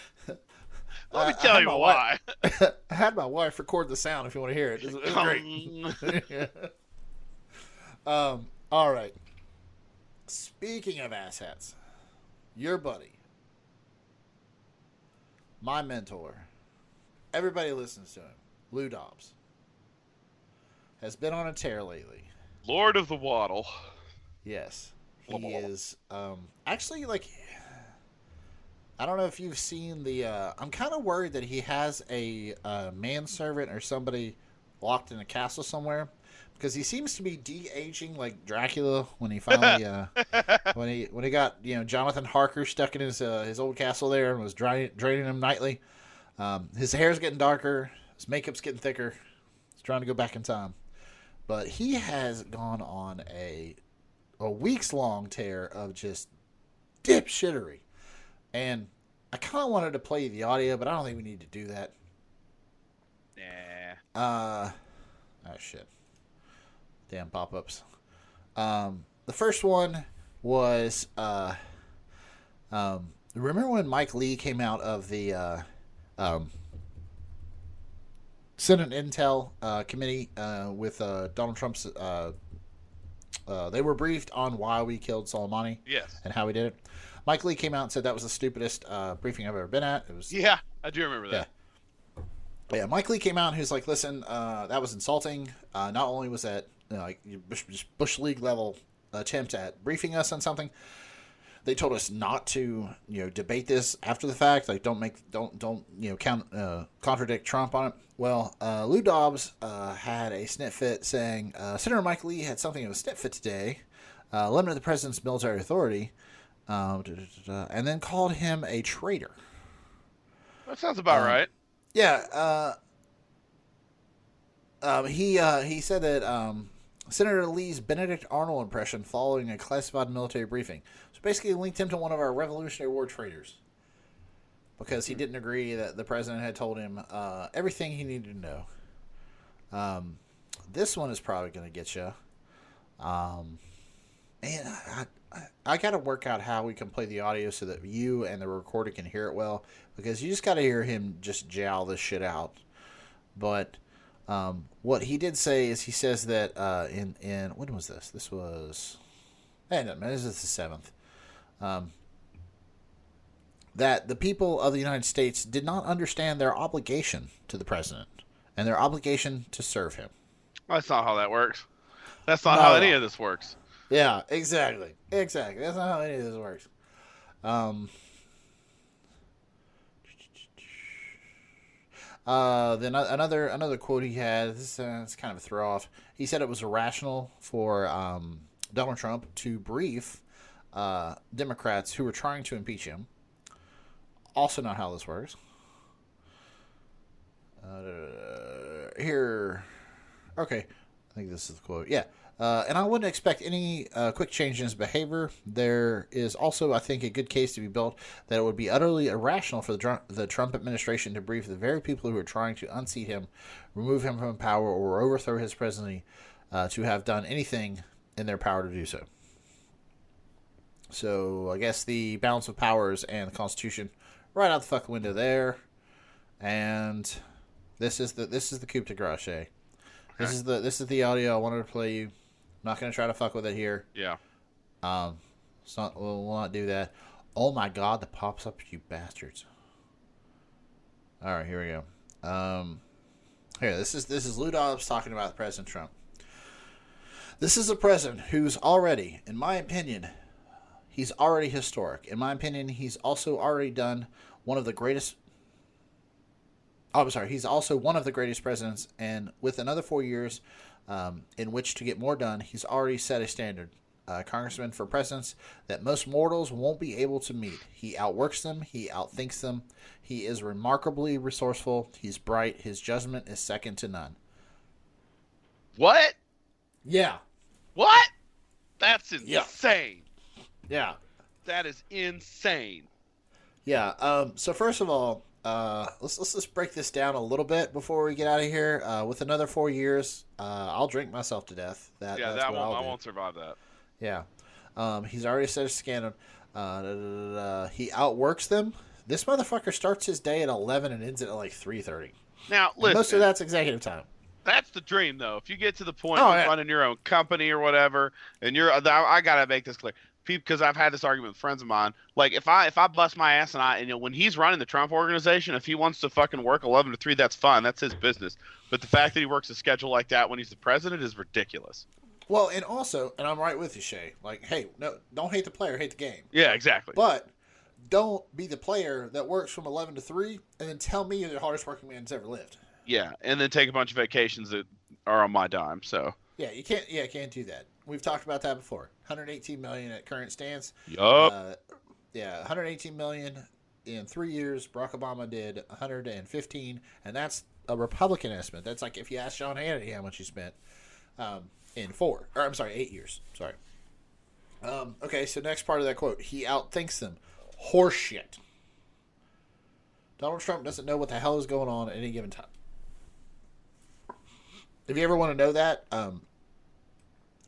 Let me tell you my why. I had my wife record the sound if you want to hear it. It was, it was great. um. All right. Speaking of asshats, your buddy, my mentor, everybody listens to him, Lou Dobbs, has been on a tear lately. Lord of the Waddle. Yes, he blah. is. Um, actually, like, I don't know if you've seen the. Uh, I'm kind of worried that he has a uh, manservant or somebody locked in a castle somewhere, because he seems to be de aging like Dracula when he finally uh, when he when he got you know Jonathan Harker stuck in his uh, his old castle there and was draining draining him nightly. Um, his hair's getting darker, his makeup's getting thicker. He's trying to go back in time, but he has gone on a a weeks long tear of just dipshittery, and I kind of wanted to play the audio, but I don't think we need to do that. Nah. Uh, oh shit. Damn pop ups. Um, the first one was uh, um, remember when Mike Lee came out of the uh, um, Senate Intel uh, committee uh, with uh, Donald Trump's. Uh, uh, they were briefed on why we killed Soleimani Yes. and how we did it. Mike Lee came out and said that was the stupidest uh, briefing I've ever been at. It was Yeah, I do remember that. yeah, Mike Lee came out and he was like, "Listen, uh, that was insulting. Uh, not only was that you know, like Bush, Bush League level attempt at briefing us on something, they told us not to you know debate this after the fact. Like, don't make don't don't you know count uh, contradict Trump on it. Well, uh, Lou Dobbs uh, had a snit fit saying uh, Senator Mike Lee had something of a snit fit today, uh, limited the president's military authority, um, and then called him a traitor. That sounds about Um, right. Yeah, uh, um, he uh, he said that um, Senator Lee's Benedict Arnold impression following a classified military briefing. So basically, linked him to one of our Revolutionary War traitors because he didn't agree that the president had told him uh, everything he needed to know. Um, this one is probably going to get you. Um, man, I, I, I got to work out how we can play the audio so that you and the recorder can hear it well because you just got to hear him just jowl this shit out. But um, what he did say is he says that uh, in in when was this? This was, hey, no, this is the seventh. Um, that the people of the United States did not understand their obligation to the president and their obligation to serve him. That's not how that works. That's not No, how any of this works. Yeah, exactly, exactly. That's not how any of this works. Um. Uh, then another another quote he had. This uh, it's kind of a throw off. He said it was irrational for um, Donald Trump to brief uh, Democrats who were trying to impeach him. Also, not how this works. Uh, here, okay. I think this is the quote. Yeah. Uh, and I wouldn't expect any uh, quick change in his behavior. There is also, I think, a good case to be built that it would be utterly irrational for the, Trump, the Trump administration to brief the very people who are trying to unseat him, remove him from power, or overthrow his presidency uh, to have done anything in their power to do so. So I guess the balance of powers and the Constitution right out the fucking window there. And this is the this is the coup de grace. This is the this is the audio I wanted to play you. Not gonna try to fuck with it here. Yeah. Um, it's not, we'll, we'll not do that. Oh my god, the pops up, you bastards. All right, here we go. Um, here, this is this is Lou Dobbs talking about President Trump. This is a president who's already, in my opinion, he's already historic. In my opinion, he's also already done one of the greatest. Oh, I'm sorry. He's also one of the greatest presidents, and with another four years um, in which to get more done, he's already set a standard. Uh, congressman for presidents that most mortals won't be able to meet. He outworks them, he outthinks them. He is remarkably resourceful, he's bright, his judgment is second to none. What? Yeah, What? That's Yeah. insane. yeah, That is insane. yeah. Um, so first of all, uh, let's let's just break this down a little bit before we get out of here. Uh, with another four years, uh, I'll drink myself to death. That, Yeah, that's that won't, I won't survive that. Yeah. Um, he's already set a scan. Uh, da, da, da, da. He outworks them. This motherfucker starts his day at 11 and ends it at like 3.30. Now, And listen. most of that's executive time. that's the dream though if you get to the point Oh, of yeah. running your own company or whatever and you're i gotta make this clear because i've had this argument with friends of mine like if i if i bust my ass and i and, you know when he's running the trump organization if he wants to fucking work 11 to 3 that's fine that's his business but the fact that he works a schedule like that when he's the president is ridiculous Well, and also, and I'm right with you, Shay. Like, hey, no, don't hate the player, hate the game. yeah exactly But don't be the player that works from 11 to 3 and then tell me you're the hardest working man's ever lived. yeah and then take a bunch of vacations that are on my dime so Yeah, you can't. Yeah, can't do that. We've talked about that before. 118 million at current stance. Yup. Uh, yeah, 118 million in three years. Barack Obama did 115, and that's a Republican estimate. That's like if you ask John Hannity how much he spent um, in four, or I'm sorry, eight years. Sorry. Um, okay, so next part of that quote, he outthinks them. Horseshit. Donald Trump doesn't know what the hell is going on at any given time. If you ever want to know that, um,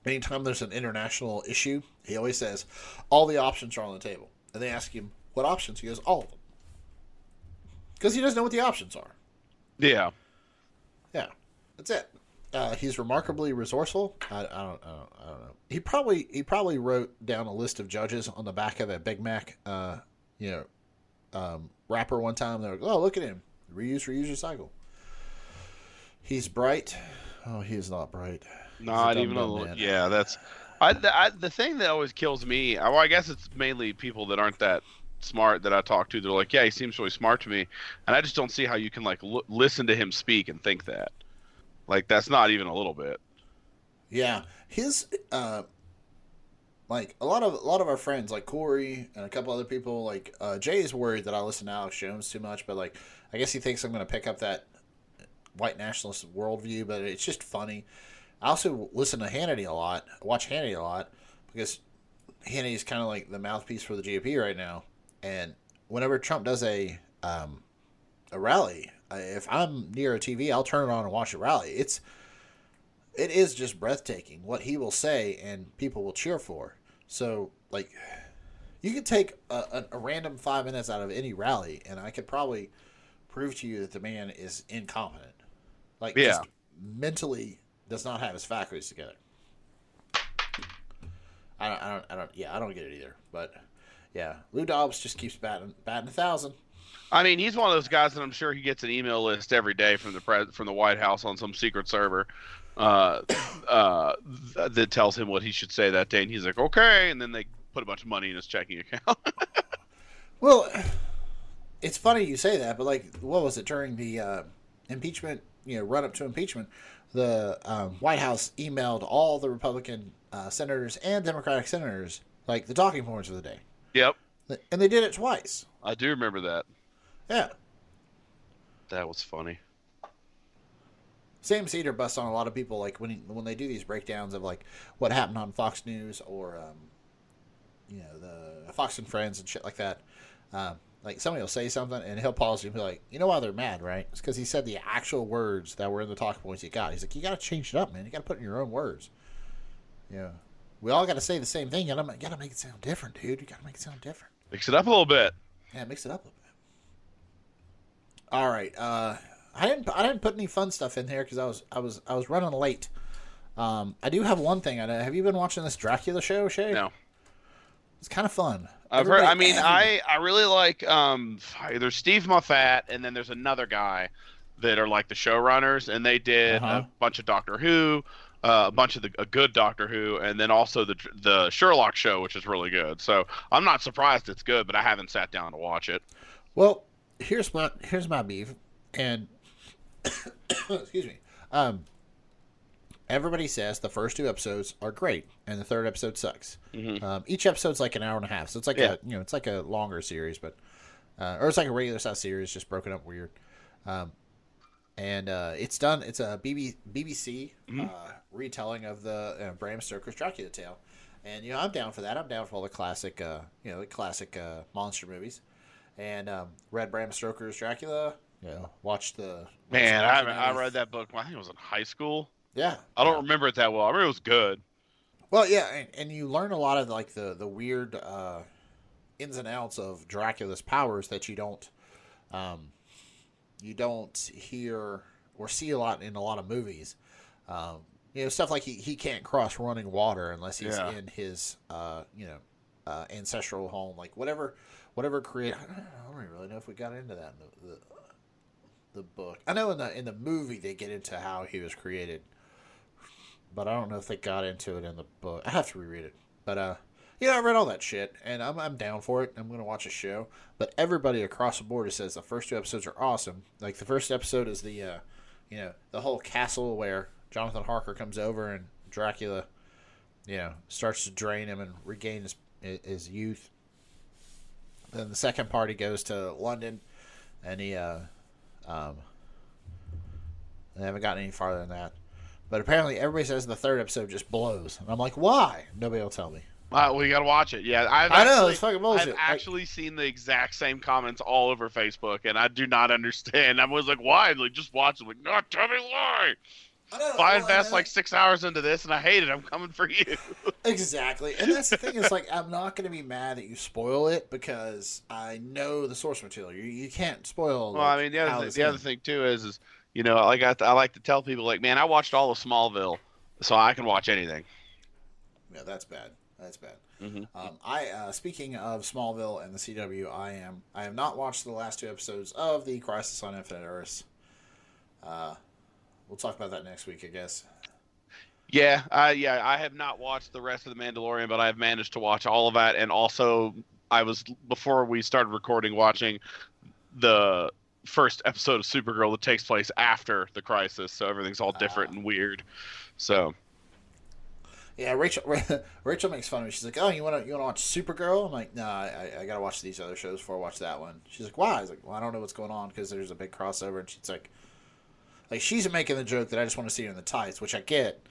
anytime there's an international issue, he always says, all the options are on the table. And they ask him, what options? He goes, all of them. Because he doesn't know what the options are. yeah. Yeah, that's it. Uh, he's remarkably resourceful. I, I, don't, I don't, I don't know. He probably he probably wrote down a list of judges on the back of a Big Mac, uh, you know, um, wrapper one time. They're like, oh, look at him, reuse, reuse, recycle. He's bright. Oh, he is not bright. Not even a little. Yeah, that's. I the, I the thing that always kills me. Well, I guess it's mainly people that aren't that smart that I talk to. They're like, yeah, he seems really smart to me, and I just don't see how you can like l- listen to him speak and think that. Like that's not even a little bit. Yeah, his uh, like a lot of a lot of our friends, like Corey and a couple other people, like uh, Jay is worried that I listen to Alex Jones too much, but like I guess he thinks I'm going to pick up that white nationalist worldview, but it's just funny. I also listen to Hannity a lot, watch Hannity a lot because Hannity's kind of like the mouthpiece for the GOP right now, and whenever Trump does a um, a rally, if I'm near a TV, I'll turn it on and watch a rally. It's it is just breathtaking what he will say and people will cheer for. So, like, you could take a, a, a random five minutes out of any rally, and I could probably prove to you that the man is incompetent. Like, Yeah. just mentally does not have his faculties together. I don't, I don't, I don't, yeah, I don't get it either. But yeah, Lou Dobbs just keeps batting, batting a thousand. I mean, he's one of those guys that I'm sure he gets an email list every day from the pres- from the White House on some secret server uh, uh, th- that tells him what he should say that day, and he's like, okay, and then they put a bunch of money in his checking account. Well, it's funny you say that, but like, what was it during the uh, impeachment? You know, run up to impeachment, the um, White House emailed all the Republican uh, senators and Democratic senators like the talking points of the day, yep, and they did it twice. I do remember that. Yeah, That was funny. Sam Seder busts on a lot of people like when he, when they do these breakdowns of like what happened on Fox News or um, you know the Fox and Friends and shit like that. Um, like somebody will say something and he'll pause and be like, "You know why they're mad, right? It's because he said the actual words that were in the talking points he got." He's like, "You got to change it up, man. You got to put in your own words." Yeah, we all got to say the same thing. You got to make it sound different, dude. You got to make it sound different. Mix it up a little bit. Yeah, mix it up a little bit. All right. Uh, I didn't. I didn't put any fun stuff in here because I was. I was. I was running late. Um, I do have one thing. I. Have you been watching this Dracula show, Shay? No. It's kind of fun. I've heard. I mean, I I really like um. There's Steve Moffat, and then there's another guy that are like the showrunners, and they did Uh-huh. a bunch of Doctor Who, uh, a bunch of the a good Doctor Who, and then also the the Sherlock show, which is really good. So I'm not surprised it's good, but I haven't sat down to watch it. Well, here's my here's my beef, and excuse me. Um, everybody says the first two episodes are great, and the third episode sucks. Um, each episode's like an hour and a half, so it's like Yeah. a you know it's like a longer series, but uh, or it's like a regular size series, just broken up weird. Um, and uh, it's done. It's a BB, BBC uh, retelling of the uh, Bram Stoker's Dracula tale, and you know I'm down for that. I'm down for all the classic, uh, you know, the classic uh, monster movies, and um, read Bram Stoker's Dracula. You know, watched the Man, I I read that book. I think it was in high school. Yeah, I don't remember it that well. I remember it was good. Well, yeah, and, and you learn a lot of like the the weird uh, ins and outs of Dracula's powers that you don't um, you don't hear or see a lot in a lot of movies. Um, you know, stuff like he, he can't cross running water unless he's Yeah. in his uh, you know uh, ancestral home, like whatever whatever create. I don't, know, I don't really know if we got into that in the, the the book. I know in the in the movie they get into how he was created but I don't know if they got into it in the book. I have to reread it. But uh, know, I read all that shit, and I'm I'm down for it. I'm gonna watch a show. But everybody across the board says the first two episodes are awesome. Like the first episode is the, uh, you know, the whole castle where Jonathan Harker comes over and Dracula, you know, starts to drain him and regain his his youth. Then the second part, he goes to London, and he uh, um, they haven't gotten any farther than that. But apparently, everybody says the third episode just blows, and I'm like, why? Nobody will tell me. Uh, well, you gotta watch it. Yeah, I've I know, actually- it's fucking bullshit. I've I- actually seen the exact same comments all over Facebook, and I do not understand. I was like, "Why?" Like, just watch it. Like, no, tell me why. If I invest like six hours into this and I hate it, I'm coming for you. Exactly, and that's the thing is like I'm not going to be mad that you spoil it because I know the source material. You you can't spoil. Well, I mean, the other, thing, the other thing too is, is you know, like I, I like to tell people, like, man, I watched all of Smallville, so I can watch anything. Yeah, that's bad. That's bad. Mhm. Um, I uh, speaking of Smallville and the CW, I am I have not watched the last two episodes of the Crisis on Infinite Earths. Uh, we'll talk about that next week, I guess. Yeah, I yeah, I have not watched the rest of the Mandalorian, but I've managed to watch all of that, and also I was before we started recording watching the first episode of Supergirl that takes place after the crisis, so everything's all different and weird. So Yeah, Rachel Rachel makes fun of me. She's like, "Oh, you want to you want to watch Supergirl?" I'm like, "No, I, I got to watch these other shows before I watch that one." She's like, "Why?" I was like, "Well, I don't know what's going on because there's a big crossover." And she's like, "Like she's making the joke that I just want to see her in the tights, which I get."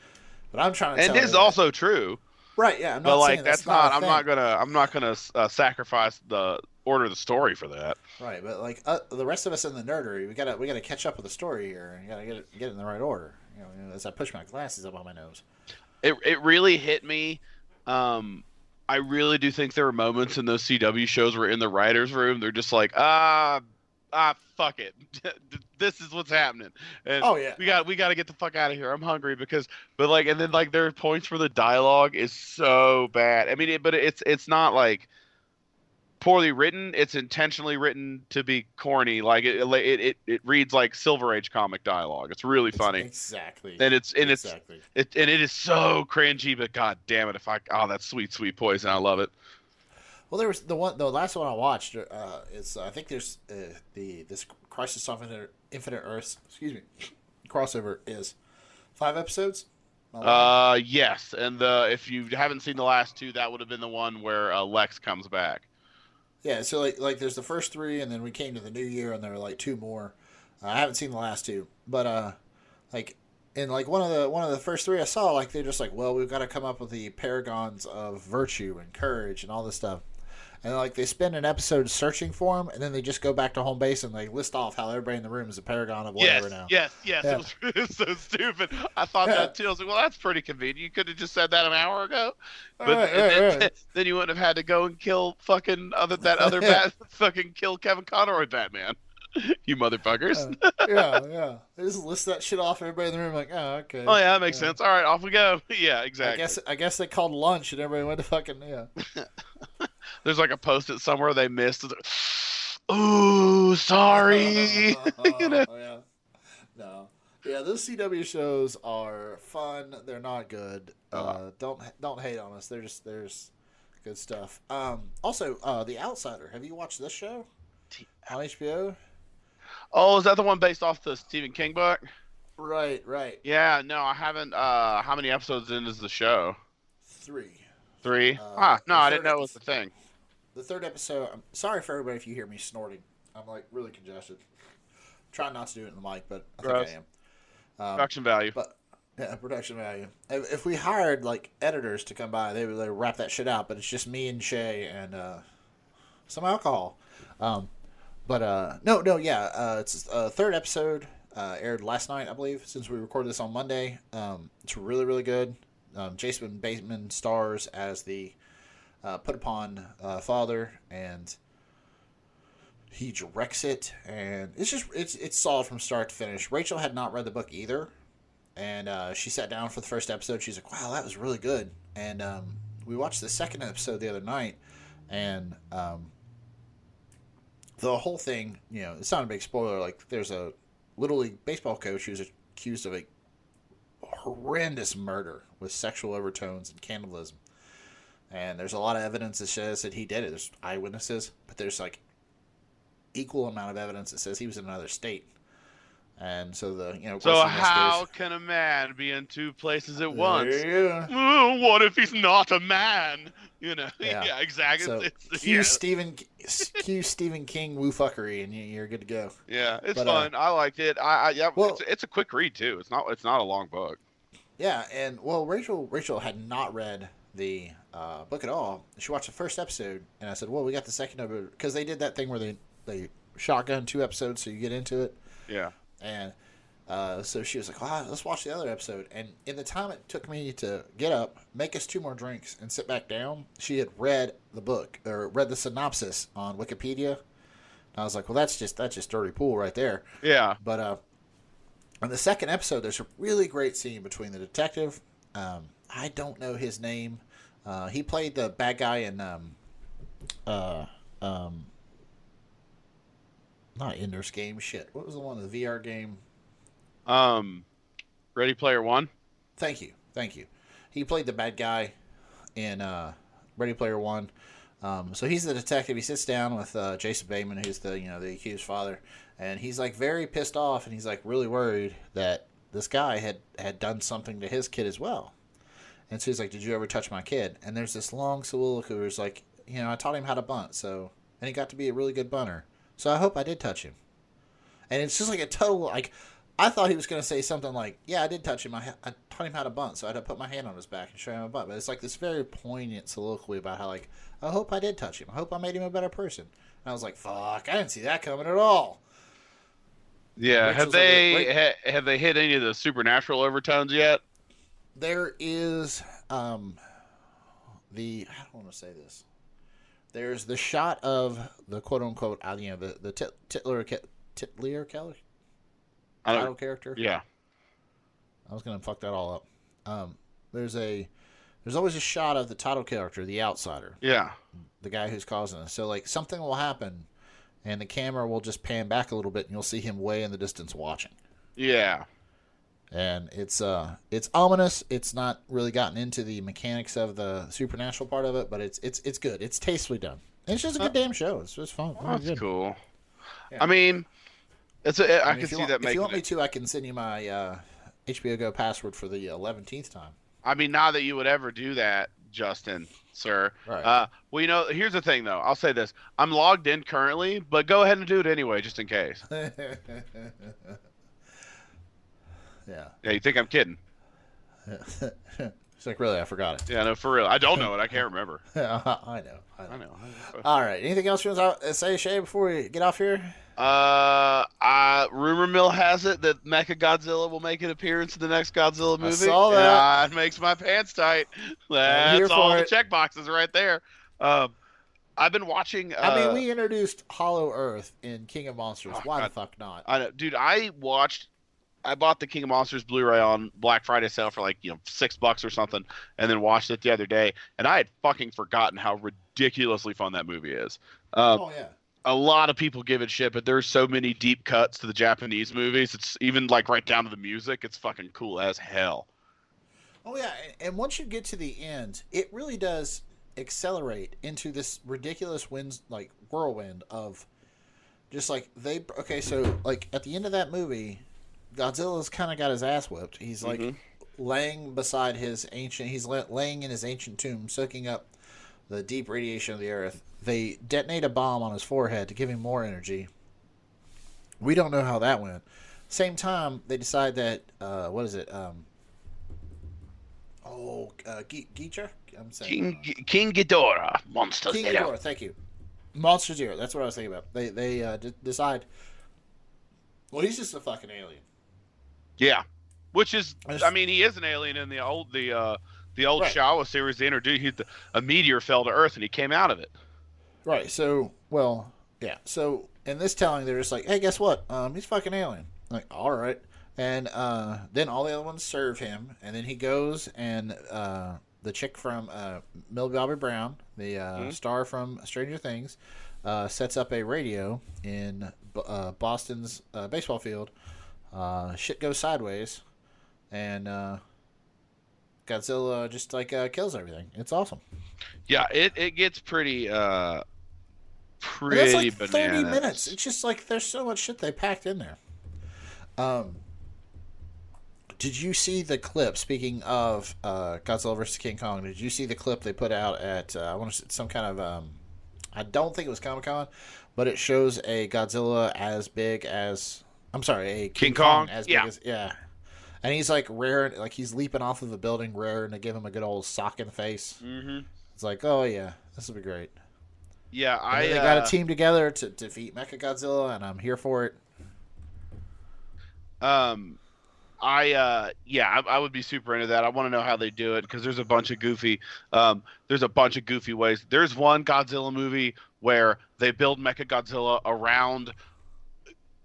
But I'm trying to and it is that- also true, right. Yeah, I'm not but like saying that's, not. not. I'm not gonna. I'm not gonna uh, sacrifice the order the story for that. Right, but like uh, the rest of us in the nerdery, we gotta we gotta catch up with the story here. and gotta get it get it in the right order. You know, you know, as I push my glasses up on my nose. it it really hit me. Um, I really do think there were moments in those CW shows where in the writers' room they're just like, ah, ah, fuck it, this is what's happening. And Oh, yeah. we got we got to get the fuck out of here. I'm hungry because, but like, and then like there are points where the dialogue is so bad. I mean, it, but it's it's not like poorly written. It's intentionally written to be corny. Like it it it, it reads like Silver Age comic dialogue. It's really funny. Exactly. and it's and it's it, and it is so cringy, but god damn it! If I oh that's sweet sweet poison, I love it. Well, there was the one, the last one I watched. Uh, is I think there's uh, the this Crisis on Infinite, Infinite Earths. Excuse me, crossover is five episodes. Uh yes, and the if you haven't seen the last two, that would have been the one where uh, Lex comes back. Yeah, so like like there's the first three, and then we came to the new year, and there were like two more. Uh, I haven't seen the last two, but uh, like in like one of the one of the first three I saw, like they're just like, well, we've got to come up with the paragons of virtue and courage and all this stuff. And like they spend an episode searching for him, and then they just go back to home base and they list off how everybody in the room is a paragon of whatever yes, now. yes, yes. Yeah. It, was, it was so stupid. I thought Yeah. that too. I was like, well, that's pretty convenient. You could have just said that an hour ago. But Right, right, then, right. then you wouldn't have had to go and kill fucking other that other bat, fucking kill Kevin Conroy Batman. you motherfuckers. Uh, yeah, yeah. They just list that shit off. Everybody in the room like, oh, okay. oh yeah, that makes sense. All right, off we go. yeah, I exactly. guess I guess they called lunch and everybody went to fucking yeah. There's like a post-it somewhere they missed. Ooh, sorry. You know? Oh, yeah. No. Yeah, those CW shows are fun. They're not good. Uh, Uh. don't don't hate on us. They're just there's good stuff. Um, also, uh, The Outsider. Have you watched this show on HBO? Oh, is that the one based off the Stephen King book? Right, right. Yeah, no, I haven't. Uh, how many episodes in is the show? Three. Three. Uh, ah, no, I didn't know it was the thing. The third episode. I'm sorry for everybody if you hear me snorting. I'm like really congested. Trying not to do it in the mic, but I think I am. Um, Production value. But yeah, production value. If, if we hired like editors to come by, they would would wrap that shit out. But it's just me and Shay and uh, some alcohol. Um, but uh, no, no, yeah, uh, it's uh, third episode uh, aired last night, I believe. Since we recorded this on Monday, um, it's really really good. Um, Jason Bateman stars as the uh, put upon uh, father, and he directs it, and it's just it's it's solid from start to finish. Rachel had not read the book either, and uh, she sat down for the first episode. She's like, "Wow, that was really good." And um, we watched the second episode the other night, and um, the whole thing, you know, it's not a big spoiler. Like, there's a little league baseball coach who's accused of a horrendous murder with sexual overtones and cannibalism. And there's a lot of evidence that says that he did it. There's eyewitnesses, but there's like equal amount of evidence that says he was in another state. And so the you know. So how can a man be in two places at once? Yeah. Oh, what if he's not a man? You know, Yeah. yeah, exactly. So It's- cue yeah. Stephen cue Stephen King woo fuckery, and you- you're good to go. Yeah, it's But, uh, fun. I liked it. I, I yeah, Well- it's, it's a quick read too. It's not it's not a long book. Yeah, and well, Rachel Rachel had not read the uh, book at all. She watched the first episode, and I said, "Well, we got the second episode because they did that thing where they they shotgun two episodes, so you get into it." Yeah. And uh, so she was like, "Wow, let's watch the other episode." And in the time it took me to get up, make us two more drinks, and sit back down, she had read the book or read the synopsis on Wikipedia. And I was like, "Well, that's just that's just dirty pool right there." Yeah. But uh, on the second episode, there's a really great scene between the detective. Um, I don't know his name. Uh, he played the bad guy in um, uh, um, not Ender's Game. Shit, what was the one? The VR game. Um, Ready Player One. Thank you, thank you. He played the bad guy in uh, Ready Player One. Um, so he's the detective. He sits down with uh, Jason Bateman, who's the you know the accused father, and he's like very pissed off, and he's like really worried that this guy had had done something to his kid as well. And so he's like, "Did you ever touch my kid?" And there's this long soliloquy where it's like, you know, I taught him how to bunt, so and he got to be a really good bunter. So I hope I did touch him. And it's just like a total like I thought he was going to say something like, "Yeah, I did touch him. I, I taught him how to bunt, so I had to put my hand on his back and show him a bunt." But it's like this very poignant soliloquy about how, like, I hope I did touch him. I hope I made him a better person. And I was like, "Fuck, I didn't see that coming at all." Yeah. Rachel's have they a- ha, have they hit any of the supernatural overtones yet? There is um, the I don't want to say this. There's the shot of the quote unquote, uh, you know, the the tit, Titler Titler Kelly title character. Yeah. I was gonna fuck that all up. Um, there's a there's always a shot of the title character, the outsider, Yeah. the guy who's causing it. So like something will happen, and the camera will just pan back a little bit, and you'll see him way in the distance watching. Yeah. And it's uh it's ominous. It's not really gotten into the mechanics of the supernatural part of it, but it's it's it's good. It's tastefully done. And it's just a good damn show. It's just fun. Well, Really that's good. cool. Yeah. I mean, it's a, I, mean, can if you see want, that If you making. want me to, I can send you my uh, HBO Go password for the eleventh time. I mean, not that you would ever do that, Justin, sir. Right. Uh, well, you know, here's the thing, though. I'll say this: I'm logged in currently, but go ahead and do it anyway, just in case. yeah. Yeah, you think I'm kidding? it's like really, I forgot it. Yeah, no, for real. I don't know it. I can't remember. I know. I know. I know. All right. Anything else you want to say, Shay, before we get off here? Uh, uh, rumor mill has it that Mecha Godzilla will make an appearance in the next Godzilla movie. saw that. uh, it makes my pants tight. That's all the it. check boxes right there. Um, I've been watching. Uh, I mean, we introduced Hollow Earth in King of Monsters. Oh, Why God. the fuck not? I know, dude. I watched. I bought the King of Monsters Blu-ray on Black Friday sale for like you know six bucks or something, and then watched it the other day, and I had fucking forgotten how ridiculously fun that movie is. Um, oh yeah. a lot of people give it shit, but there's so many deep cuts to the Japanese movies. It's even like right down to the music. It's fucking cool as hell. Oh yeah, and- and once you get to the end, it really does accelerate into this ridiculous winds like whirlwind of just like they okay, so like at the end of that movie, Godzilla's kind of got his ass whipped. He's like Mhm. laying beside his ancient he's laying in his ancient tomb soaking up the deep radiation of the earth. They detonate a bomb on his forehead to give him more energy. We don't know how that went. Same time, they decide that uh, what is it? Um, oh, uh, Gicha? I'm saying King King Ghidorah, Monster King Zero. Ghidorah. Thank you. Monster Zero. That's what I was thinking about. They they uh, d- decide. Well, he's just a fucking alien. Yeah, which is I mean he is an alien in the old the uh the old Right. Showa series. They introduced he, the, a meteor fell to Earth and he came out of it. Right. So, well, yeah. So in this telling, they're just like, "Hey, guess what? Um, he's fucking alien." Like, all right. And uh, then all the other ones serve him, and then he goes and uh, the chick from uh, Millie Bobby Brown, the uh, Mhm. star from Stranger Things, uh, sets up a radio in uh, Boston's uh, baseball field. Uh, shit goes sideways, and uh, Godzilla just like uh, kills everything. It's awesome. Yeah, it, it gets pretty uh And pretty that's like bananas. thirty minutes. It's just like there's so much shit they packed in there. Um, did you see the clip? Speaking of uh, Godzilla versus King Kong, did you see the clip they put out at? Uh, I want to some kind of. Um, I don't think it was Comic Con, but it shows a Godzilla as big as. I'm sorry, a King, King Kong? as Yeah. big as yeah. And he's like rare, like he's leaping off of the building, rare, and to give him a good old sock in the face. Mm-hmm. It's like, oh yeah, this will be great. Yeah, I they got uh, a team together to defeat Mecha Godzilla, and I'm here for it. Um, I uh, yeah, I, I would be super into that. I want to know how they do it because there's a bunch of goofy, um, there's a bunch of goofy ways. There's one Godzilla movie where they build Mecha Godzilla around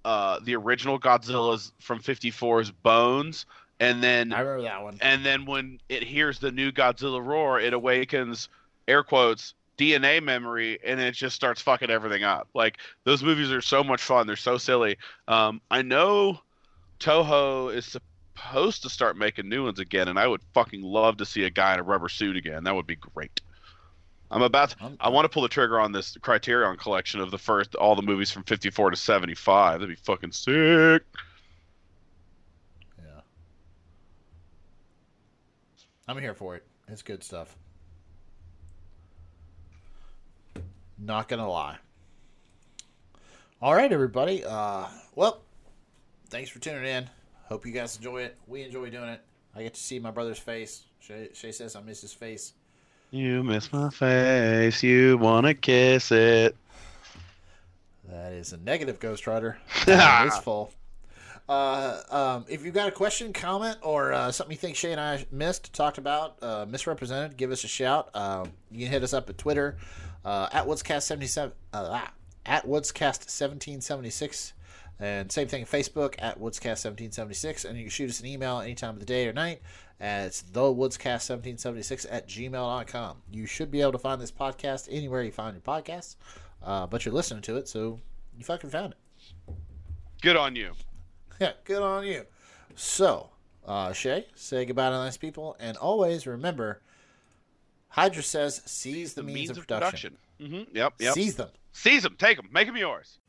uh, the original Godzilla's from 54's bones, and then I remember that one. and then when it hears the new Godzilla roar, it awakens air quotes DNA memory, and it just starts fucking everything up. Like those movies are so much fun; they're so silly. Um, I know Toho is supposed to start making new ones again, and I would fucking love to see a guy in a rubber suit again. That would be great. I'm about. To, I'm- want to pull the trigger on this Criterion collection of the first all the movies from 54 to 75. That'd be fucking sick. Yeah. I'm here for it. It's good stuff. Not gonna lie. All right, everybody. Uh, well, thanks for tuning in. Hope you guys enjoy it. We enjoy doing it. I get to see my brother's face. Shay, Shay says I miss his face. You miss my face. You wanna kiss it. That is a negative Ghost Rider. Is full. Uh, um, if you've got a question, comment, or uh, something you think Shay and I missed, talked about, uh, misrepresented, give us a shout. Um, you can hit us up at Twitter uh, at Woodscast77, uh, ah, at Woodscast1776. And same thing, Facebook at Woodscast1776. And you can shoot us an email any time of the day or night. And it's thewoodscast1776 at gmail.com. You should be able to find this podcast anywhere you find your podcasts, uh, but you're listening to it, so you fucking found it. Good on you. Yeah, good on you. So, uh, Shay, say goodbye to nice people, and always remember, Hydra says, seize the, means, of production. Mm-hmm. Yep, yep. Seize them. Seize them. Take them. Make them yours.